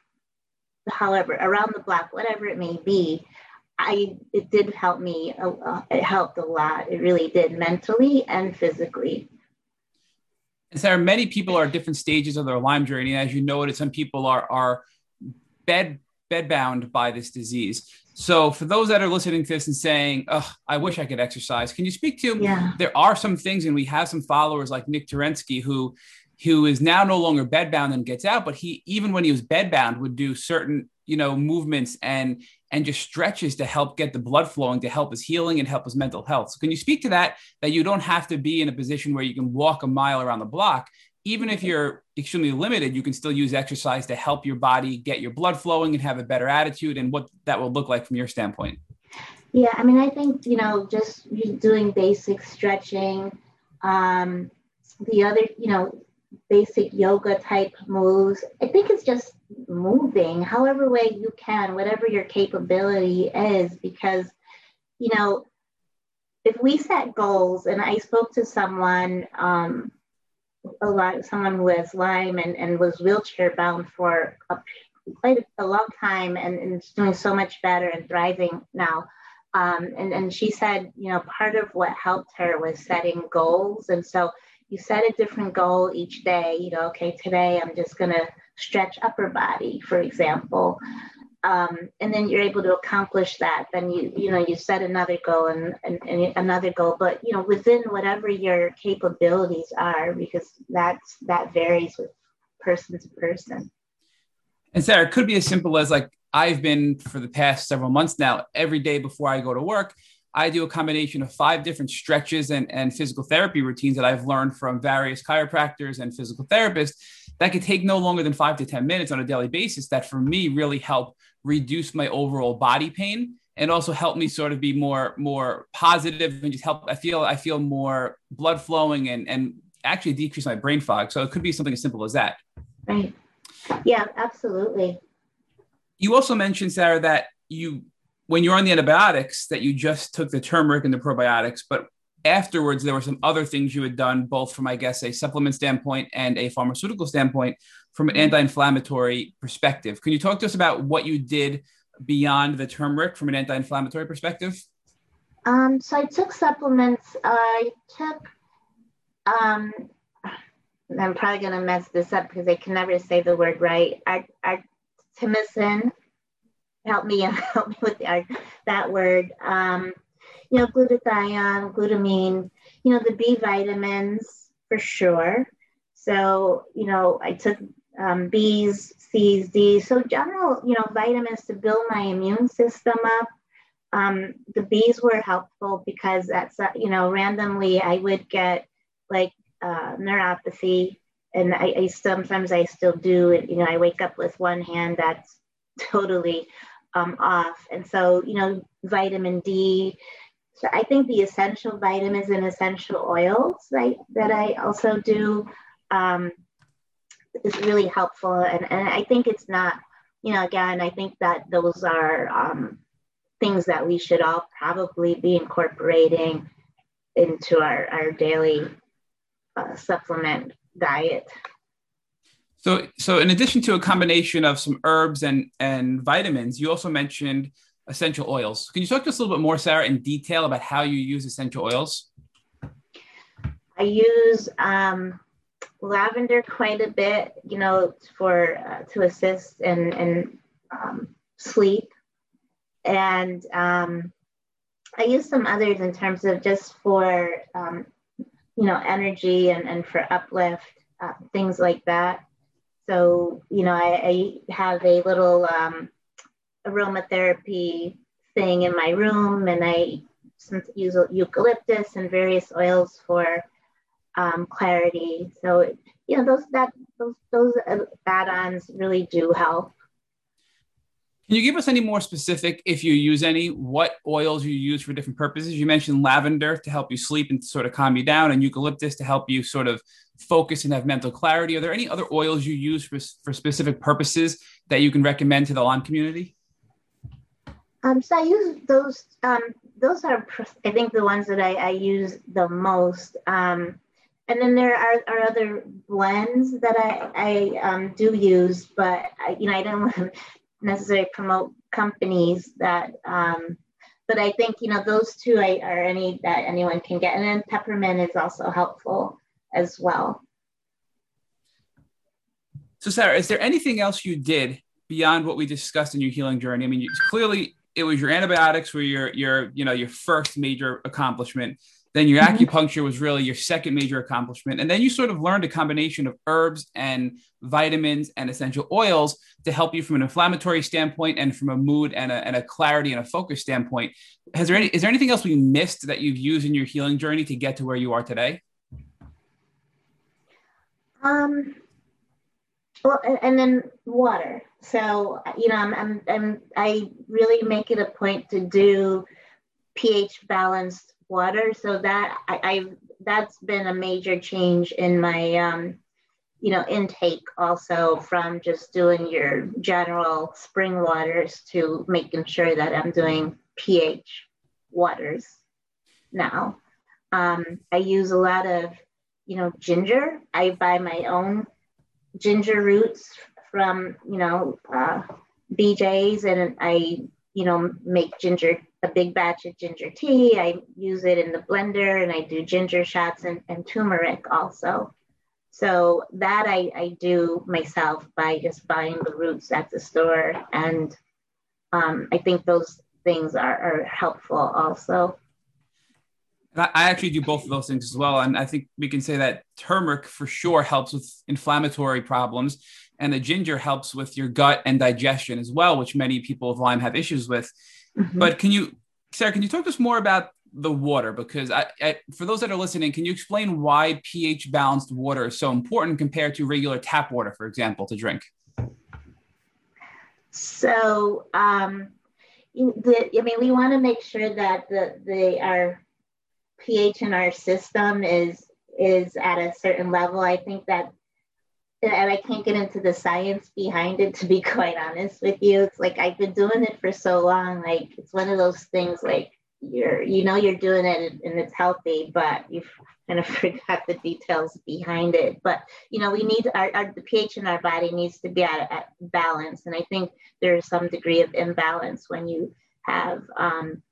however around the block whatever it may be i it did help me uh, it helped a lot it really did mentally and physically and Sarah, many people are at different stages of their Lyme journey. As you noted, some people are are bed bedbound by this disease. So, for those that are listening to this and saying, "Oh, I wish I could exercise," can you speak to? Yeah. There are some things, and we have some followers like Nick Terensky who who is now no longer bedbound and gets out, but he even when he was bedbound would do certain you know movements and and just stretches to help get the blood flowing to help his healing and help his mental health. So can you speak to that? That you don't have to be in a position where you can walk a mile around the block. even if you're extremely limited, you can still use exercise to help your body get your blood flowing and have a better attitude and what that will look like from your standpoint. Yeah, I mean, I think, you know, just doing basic stretching, um, the other, you know, basic yoga type moves. I think it's just moving however way you can, whatever your capability is, because, you know, if we set goals, and I spoke to someone, um, a lot, someone who has Lyme and, and was wheelchair bound for a, quite a, long time and, and is doing so much better and thriving now. Um, and, and she said, you know, part of what helped her was setting goals. And so you set a different goal each day. You know, okay, today I'm just going to stretch upper body, for example. Um, and then you're able to accomplish that. Then you, you know, you set another goal and, and, and another goal, but you know, within whatever your capabilities are, because that's that varies with person to person. And Sarah, it could be as simple as like I've been for the past several months now, every day before I go to work, I do a combination of five different stretches and, and physical therapy routines that I've learned from various chiropractors and physical therapists that could take no longer than five to 10 minutes on a daily basis that for me really help reduce my overall body pain and also help me sort of be more more positive and just help I feel I feel more blood flowing and and actually decrease my brain fog. So it could be something as simple as that. Right. Yeah, absolutely. You also mentioned Sarah that you when you're on the antibiotics that you just took the turmeric and the probiotics, but afterwards there were some other things you had done both from i guess a supplement standpoint and a pharmaceutical standpoint from an anti-inflammatory perspective. Can you talk to us about what you did beyond the turmeric from an anti-inflammatory perspective? Um, so i took supplements. I took um, i'm probably going to mess this up because i can never say the word right. Artemisinin help me help me with the, that word. Um, you know, glutathione, glutamine, you know, the B vitamins for sure. So, you know, I took um, B's, C's, D's. So general, you know, vitamins to build my immune system up. Um, the B's were helpful because that's, uh, you know, randomly I would get like uh, neuropathy and I, I sometimes I still do it. You know, I wake up with one hand that's totally um, off. And so, you know, vitamin D. So I think the essential vitamins and essential oils right, that I also do um, is really helpful. And, and I think it's not, you know, again, I think that those are um, things that we should all probably be incorporating into our, our daily uh, supplement diet. So, so in addition to a combination of some herbs and and vitamins, you also mentioned essential oils. Can you talk to us a little bit more, Sarah, in detail about how you use essential oils? I use um, lavender quite a bit, you know, for uh, to assist in in um, sleep, and um, I use some others in terms of just for um, you know energy and and for uplift, uh, things like that. So, you know, I, I have a little um, aromatherapy thing in my room, and I use eucalyptus and various oils for um, clarity. So, you know, those that those those add-ons really do help. Can you give us any more specific, if you use any, what oils you use for different purposes? You mentioned lavender to help you sleep and sort of calm you down, and eucalyptus to help you sort of focus and have mental clarity. Are there any other oils you use for, for specific purposes that you can recommend to the Lyme community? Um, so I use those. Um, those are, I think, the ones that I, I use the most. Um, and then there are, are other blends that I, I um, do use, but I, you know, I don't necessarily promote companies that um, but I think you know those two are any that anyone can get, and then peppermint is also helpful as well. So, Sarah, is there anything else you did beyond what we discussed in your healing journey? I mean, clearly it was your antibiotics were your your you know your first major accomplishment. Then your mm-hmm. acupuncture was really your second major accomplishment. And then you sort of learned a combination of herbs and vitamins and essential oils to help you from an inflammatory standpoint and from a mood and a, and a clarity and a focus standpoint. Has there any, is there anything else we missed that you've used in your healing journey to get to where you are today? Um, well, and, and then water. So you know, I'm, I'm, I'm I really make it a point to do pH balanced water. So that I, I that's been a major change in my um, you know intake also from just doing your general spring waters to making sure that I'm doing pH waters now. Um, I use a lot of you know ginger. I buy my own ginger roots from you know uh, BJ's, and I you know make ginger a big batch of ginger tea. I use it in the blender, and I do ginger shots and, and turmeric also. So that I, I do myself by just buying the roots at the store, and um, I think those things are, are helpful also. I actually do both of those things as well. And I think we can say that turmeric for sure helps with inflammatory problems, and the ginger helps with your gut and digestion as well, which many people with Lyme have issues with. Mm-hmm. But can you, Sarah, can you talk to us more about the water? Because I, I, for those that are listening, can you explain why pH balanced water is so important compared to regular tap water, for example, to drink? So, um, the, I mean, we want to make sure that the, they are pH in our system is is at a certain level. I think that and I can't get into the science behind it to be quite honest with you. It's like I've been doing it for so long. Like it's one of those things like you're you know you're doing it and it's healthy, but you've kind of forgot the details behind it. But you know, we need our, our the pH in our body needs to be at, at balance. And I think there's some degree of imbalance when you have um,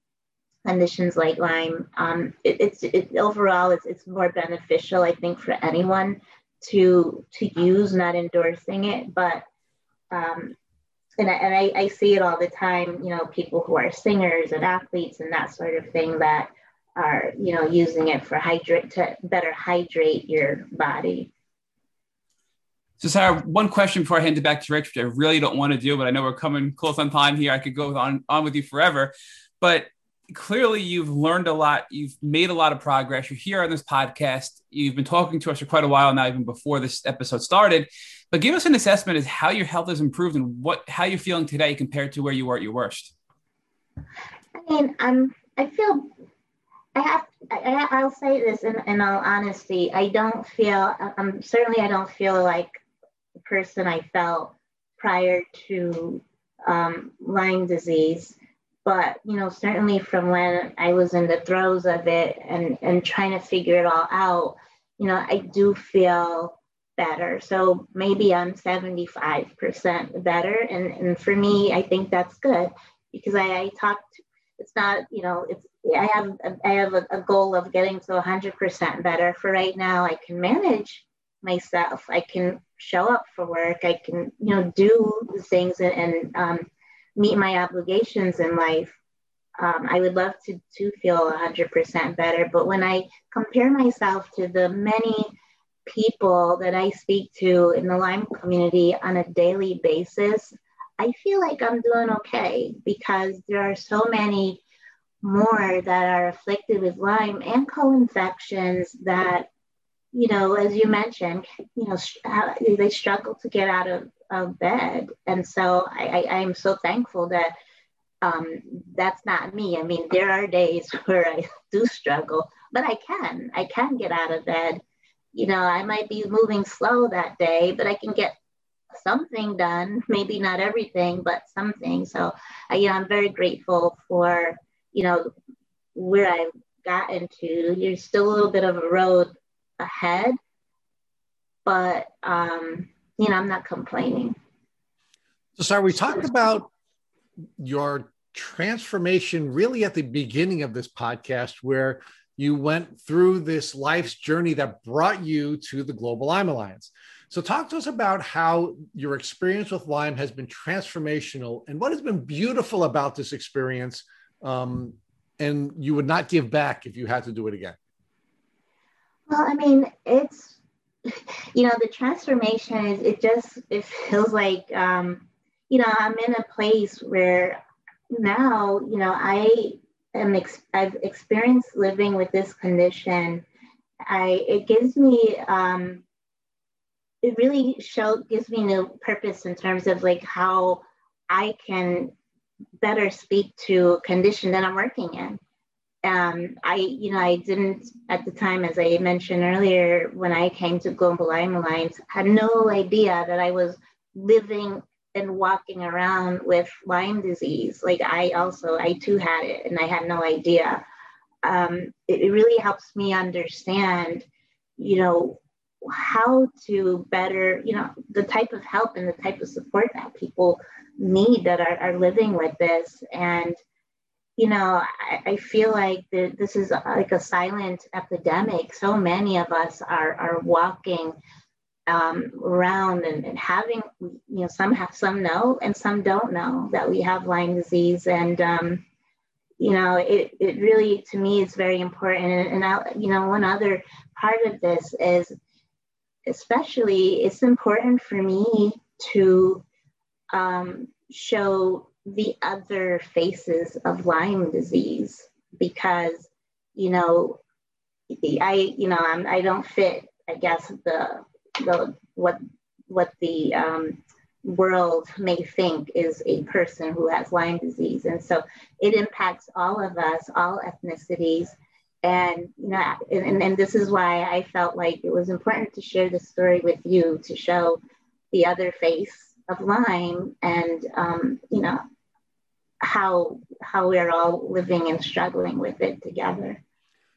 conditions like Lyme, um, it, it's it, overall it's, it's more beneficial, I think, for anyone to to use, not endorsing it, but um, and, I, and I, I see it all the time, you know, people who are singers and athletes and that sort of thing that are, you know, using it for hydrate to better hydrate your body. So, Sarah, one question before I hand it back to Rich, which I really don't want to do, but I know we're coming close on time here. I could go on, on with you forever. But clearly you've learned a lot. You've made a lot of progress. You're here on this podcast. You've been talking to us for quite a while now, even before this episode started. But give us an assessment as how your health has improved and what how you're feeling today compared to where you were at your worst. I mean, I'm I feel I have I, I'll say this in, in all honesty. I don't feel I'm certainly I don't feel like the person I felt prior to um, Lyme disease but you know certainly from when i was in the throes of it and and trying to figure it all out you know i do feel better. So maybe i'm 75% better. And and for me i think that's good because i, I talked it's not you know it's i have i have a, a goal of getting to 100% better. For right now i can manage myself. I can show up for work. I can you know do the things and, and um, meet my obligations in life, um, I would love to, to feel 100% better. But when I compare myself to the many people that I speak to in the Lyme community on a daily basis, I feel like I'm doing okay because there are so many more that are afflicted with Lyme and co-infections that, you know, as you mentioned, you know, they struggle to get out of of bed. And so I, I, am so thankful that um, that's not me. I mean, there are days where I do struggle, but I can. I can get out of bed. You know, I might be moving slow that day, but I can get something done. Maybe not everything, but something. So, I, you know, I'm very grateful for, you know, where I've gotten to. There's still a little bit of a road ahead, but um, you know, I'm not complaining. So, Sarah, we talked about your transformation really at the beginning of this podcast, where you went through this life's journey that brought you to the Global Lyme Alliance. So, talk to us about how your experience with Lyme has been transformational and what has been beautiful about this experience. Um, and you would not give back if you had to do it again. Well, I mean, it's you know the transformation is it just it feels like um you know i'm in a place where now you know i am ex- i've experienced living with this condition i it gives me um it really show gives me new purpose in terms of like how I can better speak to condition that I'm working in. Um, I, you know, I didn't at the time, as I mentioned earlier, when I came to Global Lyme Alliance, had no idea that I was living and walking around with Lyme disease. Like I also, I too had it, and I had no idea. Um, it, it really helps me understand, you know, how to better, you know, the type of help and the type of support that people need that are, are living with this. And, you know, I, I feel like the, this is like a silent epidemic. So many of us are, are walking um, around and, and, having, you know, some have, some know and some don't know that we have Lyme disease. And, um, you know, it, it really, to me, is very important. And, and I, you know, one other part of this is especially it's important for me to um, show the other faces of Lyme disease because, you know, I, you know, I'm, I don't fit, I guess, the, the, what, what the um, world may think is a person who has Lyme disease. And so it impacts all of us, all ethnicities, and you know and, and this is why i felt like it was important to share this story with you to show the other face of lyme and um, you know how how we're all living and struggling with it together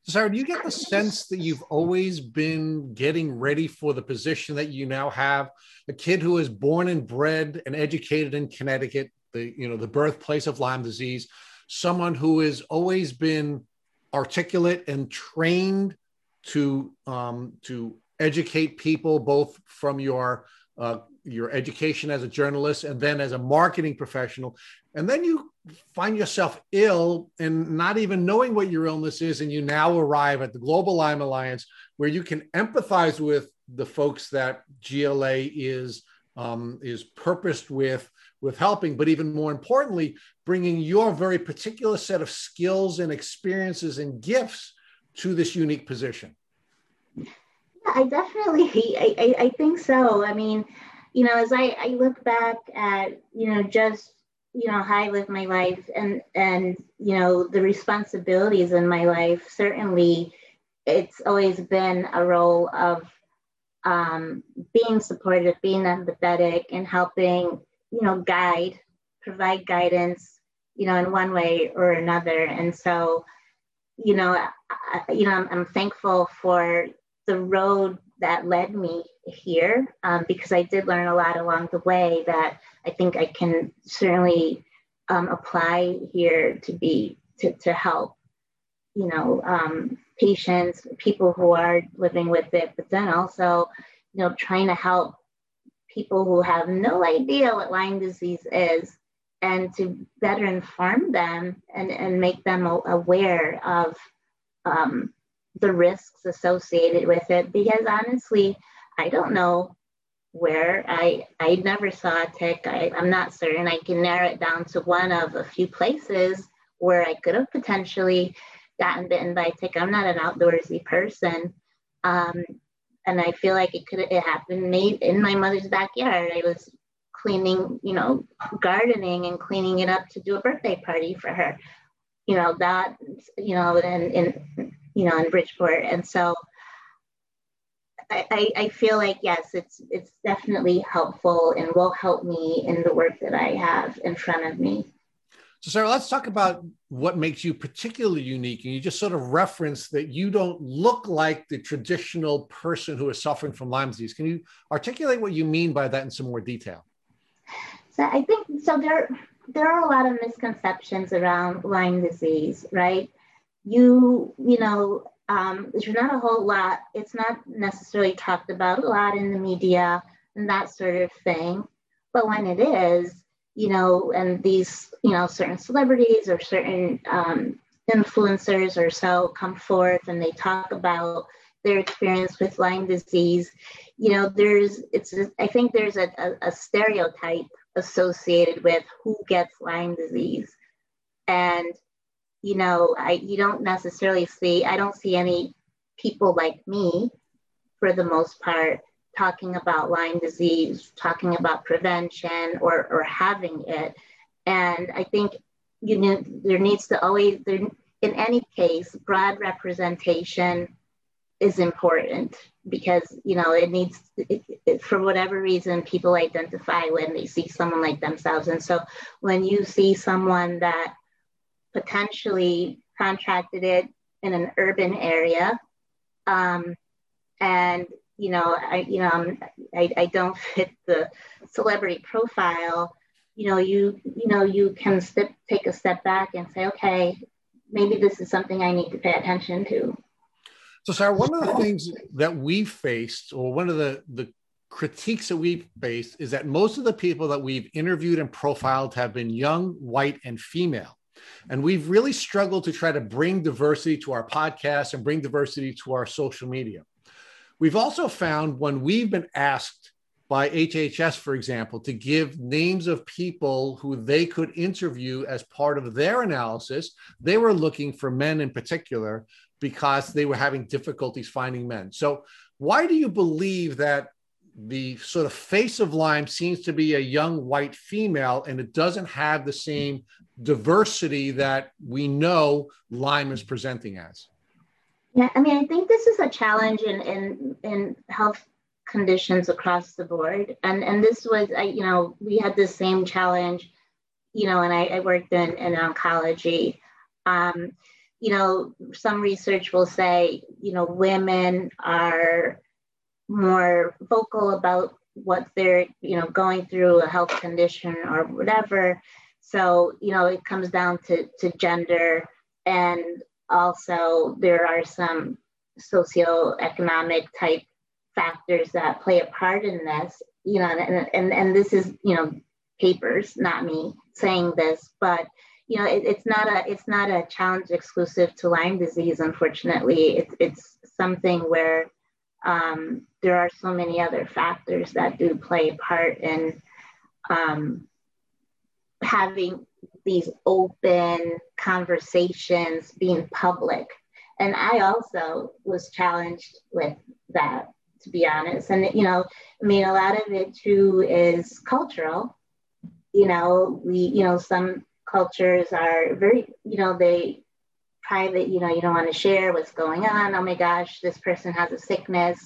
Sarah, do you get the sense that you've always been getting ready for the position that you now have? A kid who is born and bred and educated in Connecticut, the you know the birthplace of Lyme disease, someone who has always been articulate and trained to um, to educate people both from your uh, your education as a journalist and then as a marketing professional and then you find yourself ill and not even knowing what your illness is and you now arrive at the global lyme alliance where you can empathize with the folks that gla is um, is purposed with with helping, but even more importantly, bringing your very particular set of skills and experiences and gifts to this unique position. Yeah, I definitely, I, I, I think so. I mean, you know, as I, I look back at, you know, just, you know, how I live my life and, and, you know, the responsibilities in my life, certainly it's always been a role of um, being supportive, being empathetic, and helping you know, guide, provide guidance, you know, in one way or another. And so, you know, I, you know, I'm, I'm, thankful for the road that led me here um, because I did learn a lot along the way that I think I can certainly um, apply here to be to, to help, you know, um, patients, people who are living with it, but then also, you know, trying to help people who have no idea what Lyme disease is and to better inform them and, and make them aware of um, the risks associated with it. Because honestly, I don't know where I I never saw a tick. I, I'm not certain. I can narrow it down to one of a few places where I could have potentially gotten bitten by a tick. I'm not an outdoorsy person. Um, and I feel like it could it happened made in my mother's backyard. I was cleaning, you know, gardening and cleaning it up to do a birthday party for her. You know, that, you know, and in, you know, in Bridgeport. And so I, I, feel like yes, it's it's definitely helpful and will help me in the work that I have in front of me. So, Sarah, let's talk about what makes you particularly unique. And you just sort of referenced that you don't look like the traditional person who is suffering from Lyme disease. Can you articulate what you mean by that in some more detail? So, I think so. There, there are a lot of misconceptions around Lyme disease, right? You, you know, um, there's not a whole lot. It's not necessarily talked about a lot in the media and that sort of thing. But when it is, you know, and these, you know, certain celebrities or certain um, influencers or so come forth and they talk about their experience with Lyme disease, you know, there's, it's, I think there's a, a, a stereotype associated with who gets Lyme disease. And, you know, I, you don't necessarily see, I don't see any people like me for the most part talking about Lyme disease, talking about prevention or, or having it. And I think you know there needs to always there in any case broad representation is important because you know it needs it, it, for whatever reason people identify when they see someone like themselves and so when you see someone that potentially contracted it in an urban area. Um, and you know i you know I, I don't fit the celebrity profile. You know you you know you can step take a step back and say okay maybe this is something i need to pay attention to. So, Sarah, one of the things that we've faced, or one of the, the critiques that we've faced, is that most of the people that we've interviewed and profiled have been young, white, and female. And we've really struggled to try to bring diversity to our podcast and bring diversity to our social media. We've also found when we've been asked by HHS, for example, to give names of people who they could interview as part of their analysis, they were looking for men in particular because they were having difficulties finding men. So, why do you believe that the sort of face of Lyme seems to be a young white female and it doesn't have the same diversity that we know Lyme is presenting as? Yeah, I mean, I think this is a challenge in in, in health conditions across the board, and and this was, I, you know, we had the same challenge, you know, and I, I worked in in oncology. Um, you know, some research will say, you know, women are more vocal about what they're, you know, going through a health condition or whatever. So, you know, it comes down to, to gender. And also, there are some socioeconomic type factors that play a part in this, you know, and, and, and this is, you know, papers, not me saying this, but you know, it, it's not a it's not a challenge exclusive to Lyme disease. Unfortunately, it's it's something where um, there are so many other factors that do play a part in um, having these open conversations being public. And I also was challenged with that, to be honest. And you know, I mean, a lot of it too is cultural. You know, we, you know, some cultures are very, you know, they private, you know, you don't want to share what's going on. Oh my gosh, this person has a sickness.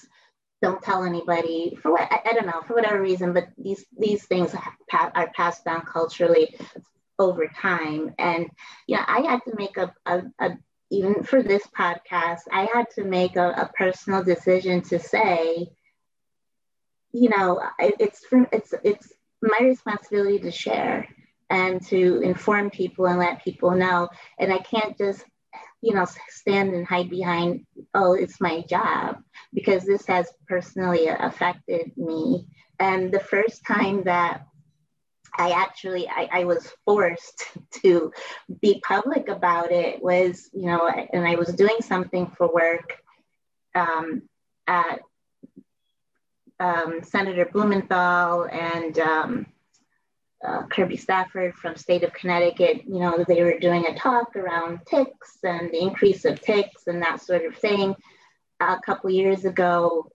Don't tell anybody for what I, I don't know for whatever reason, but these these things are passed down culturally over time. And yeah, I had to make a, a, a even for this podcast, I had to make a, a personal decision to say, you know, it's from it's it's my responsibility to share and to inform people and let people know. And I can't just, you know, stand and hide behind, oh, it's my job, because this has personally affected me. And the first time that I actually I, I, was forced to be public about it was you know and I was doing something for work um, at um, Senator Blumenthal and um, uh, Kirby Stafford from state of Connecticut, you know, they were doing a talk around ticks and the increase of ticks and that sort of thing a couple years ago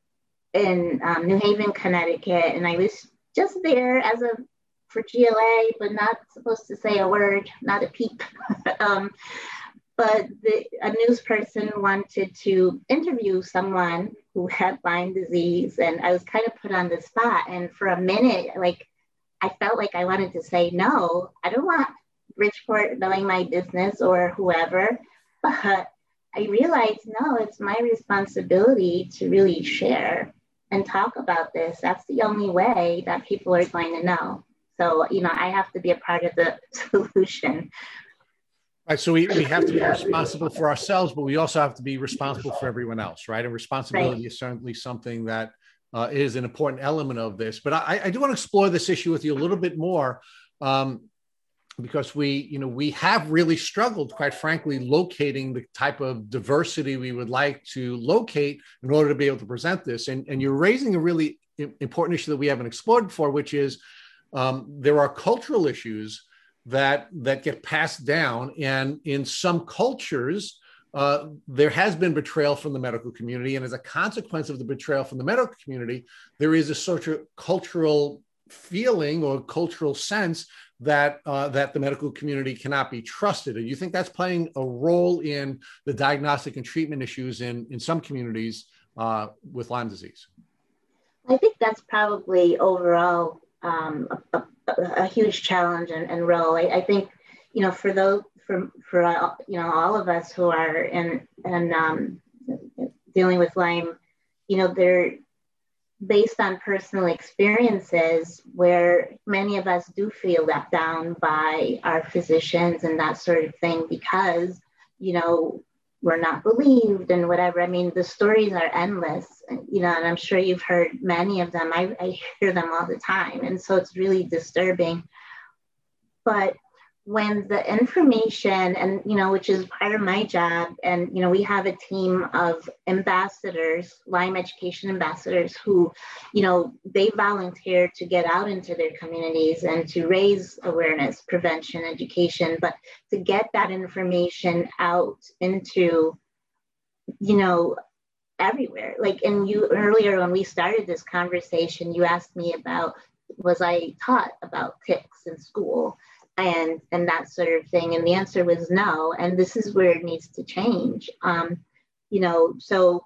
in um, New Haven, Connecticut. And I was just there as a for GLA, but not supposed to say a word, not a peep. um, but the, a news person wanted to interview someone who had Lyme disease, and I was kind of put on the spot. And for a minute, like I felt like I wanted to say, no, I don't want Bridgeport knowing my business or whoever. But I realized, no, it's my responsibility to really share and talk about this. That's the only way that people are going to know. So, you know, I have to be a part of the solution. Right. So we, we have to be responsible for ourselves, but we also have to be responsible for everyone else, right? And responsibility right. is certainly something that uh, is an important element of this. But I, I, do want to explore this issue with you a little bit more um, because we, you know, we have really struggled, quite frankly, locating the type of diversity we would like to locate in order to be able to present this. And, and you're raising a really important issue that we haven't explored before, which is um, there are cultural issues that that get passed down, and in some cultures uh, there has been betrayal from the medical community. And as a consequence of the betrayal from the medical community, there is a sort of cultural feeling or cultural sense that uh, that the medical community cannot be trusted. And you think that's playing a role in the diagnostic and treatment issues in in some communities uh, with Lyme disease? I think that's probably overall um, a, a, a, huge challenge and, and role. I, I, think you know for those for for you know all of us who are in and um, dealing with Lyme, you know they're based on personal experiences where many of us do feel let down by our physicians and that sort of thing because you know we're not believed and whatever. I mean the stories are endless you know and i'm sure you've heard many of them. I, I hear them all the time. And so it's really disturbing. But when the information and you know which is part of my job and you know we have a team of ambassadors lyme education ambassadors who you know they volunteer to get out into their communities and to raise awareness prevention education but to get that information out into you know everywhere. Like and you earlier when we started this conversation you asked me about was i taught about ticks in school and and that sort of thing. And the answer was no and this is where it needs to change. Um, you know so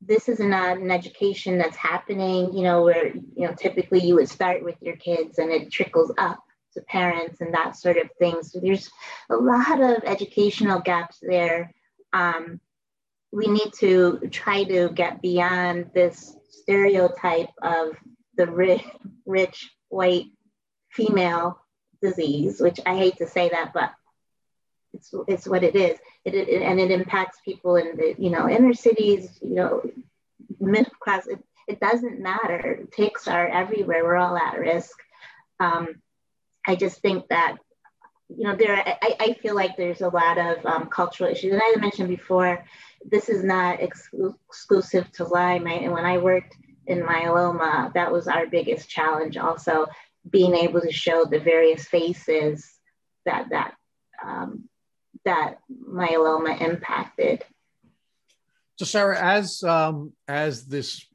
this is not an education that's happening you know where you know typically you would start with your kids and it trickles up to parents and that sort of thing. So there's a lot of educational gaps there. Um, we need to try to get beyond this stereotype of the rich, rich white female disease, which I hate to say that, but it's it's what it is. It, it, and it impacts people in the you know inner cities, you know, middle class. It, it doesn't matter. Ticks are everywhere. We're all at risk. Um, I just think that you know there. I, I feel like there's a lot of um, cultural issues, and I mentioned before, this is not ex- exclusive to Lyme. I, and when I worked in myeloma, that was our biggest challenge. Also, being able to show the various faces that that um, that myeloma impacted. So, Sarah, as um, as this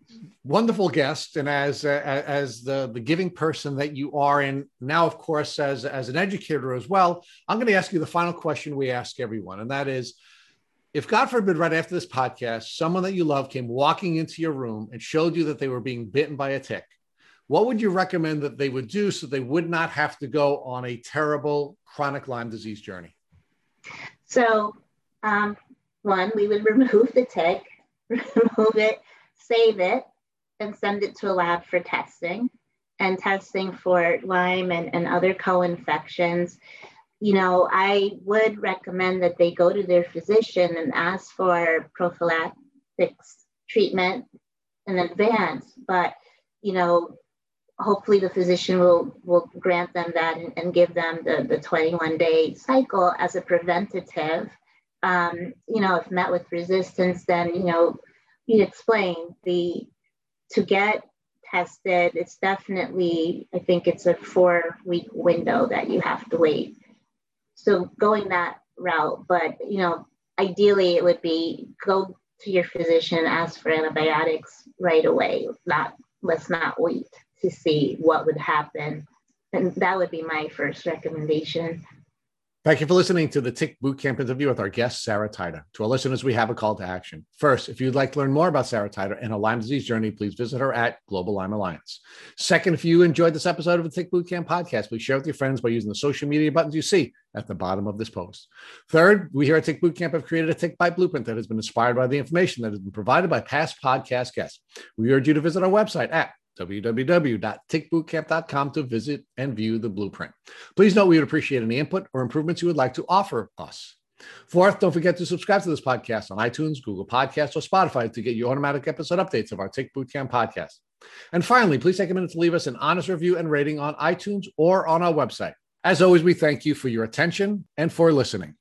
wonderful guest and as uh, as the the giving person that you are, and now, of course, as as an educator as well, I'm going to ask you the final question we ask everyone, and that is. If God forbid, right after this podcast, someone that you love came walking into your room and showed you that they were being bitten by a tick, what would you recommend that they would do so they would not have to go on a terrible chronic Lyme disease journey? So, um, one, we would remove the tick, remove it, save it, and send it to a lab for testing and testing for Lyme and, and other co infections. You know, I would recommend that they go to their physician and ask for prophylactics treatment in advance. But, you know, hopefully the physician will will grant them that and, and give them the, the 21 day cycle as a preventative. Um, you know if met with resistance then you know you explain the to get tested it's definitely i think it's a four week window that you have to wait. So going that route but you know ideally it would be go to your physician ask for antibiotics right away not let's not wait to see what would happen. And that would be my first recommendation. Thank you for listening to the Tick Bootcamp interview with our guest, Sarah Tida. To our listeners, we have a call to action. First, if you'd like to learn more about Sarah Tida and her Lyme disease journey, please visit her at Global Lyme Alliance. Second, if you enjoyed this episode of the Tick Bootcamp podcast, please share with your friends by using the social media buttons you see at the bottom of this post. Third, we here at Tick Bootcamp have created a Tick Bite blueprint that has been inspired by the information that has been provided by past podcast guests. We urge you to visit our website at www.tickbootcamp.com to visit and view the blueprint. Please note we would appreciate any input or improvements you would like to offer us. Fourth, don't forget to subscribe to this podcast on iTunes, Google Podcasts, or Spotify to get your automatic episode updates of our Tick Bootcamp podcast. And finally, please take a minute to leave us an honest review and rating on iTunes or on our website. As always, we thank you for your attention and for listening.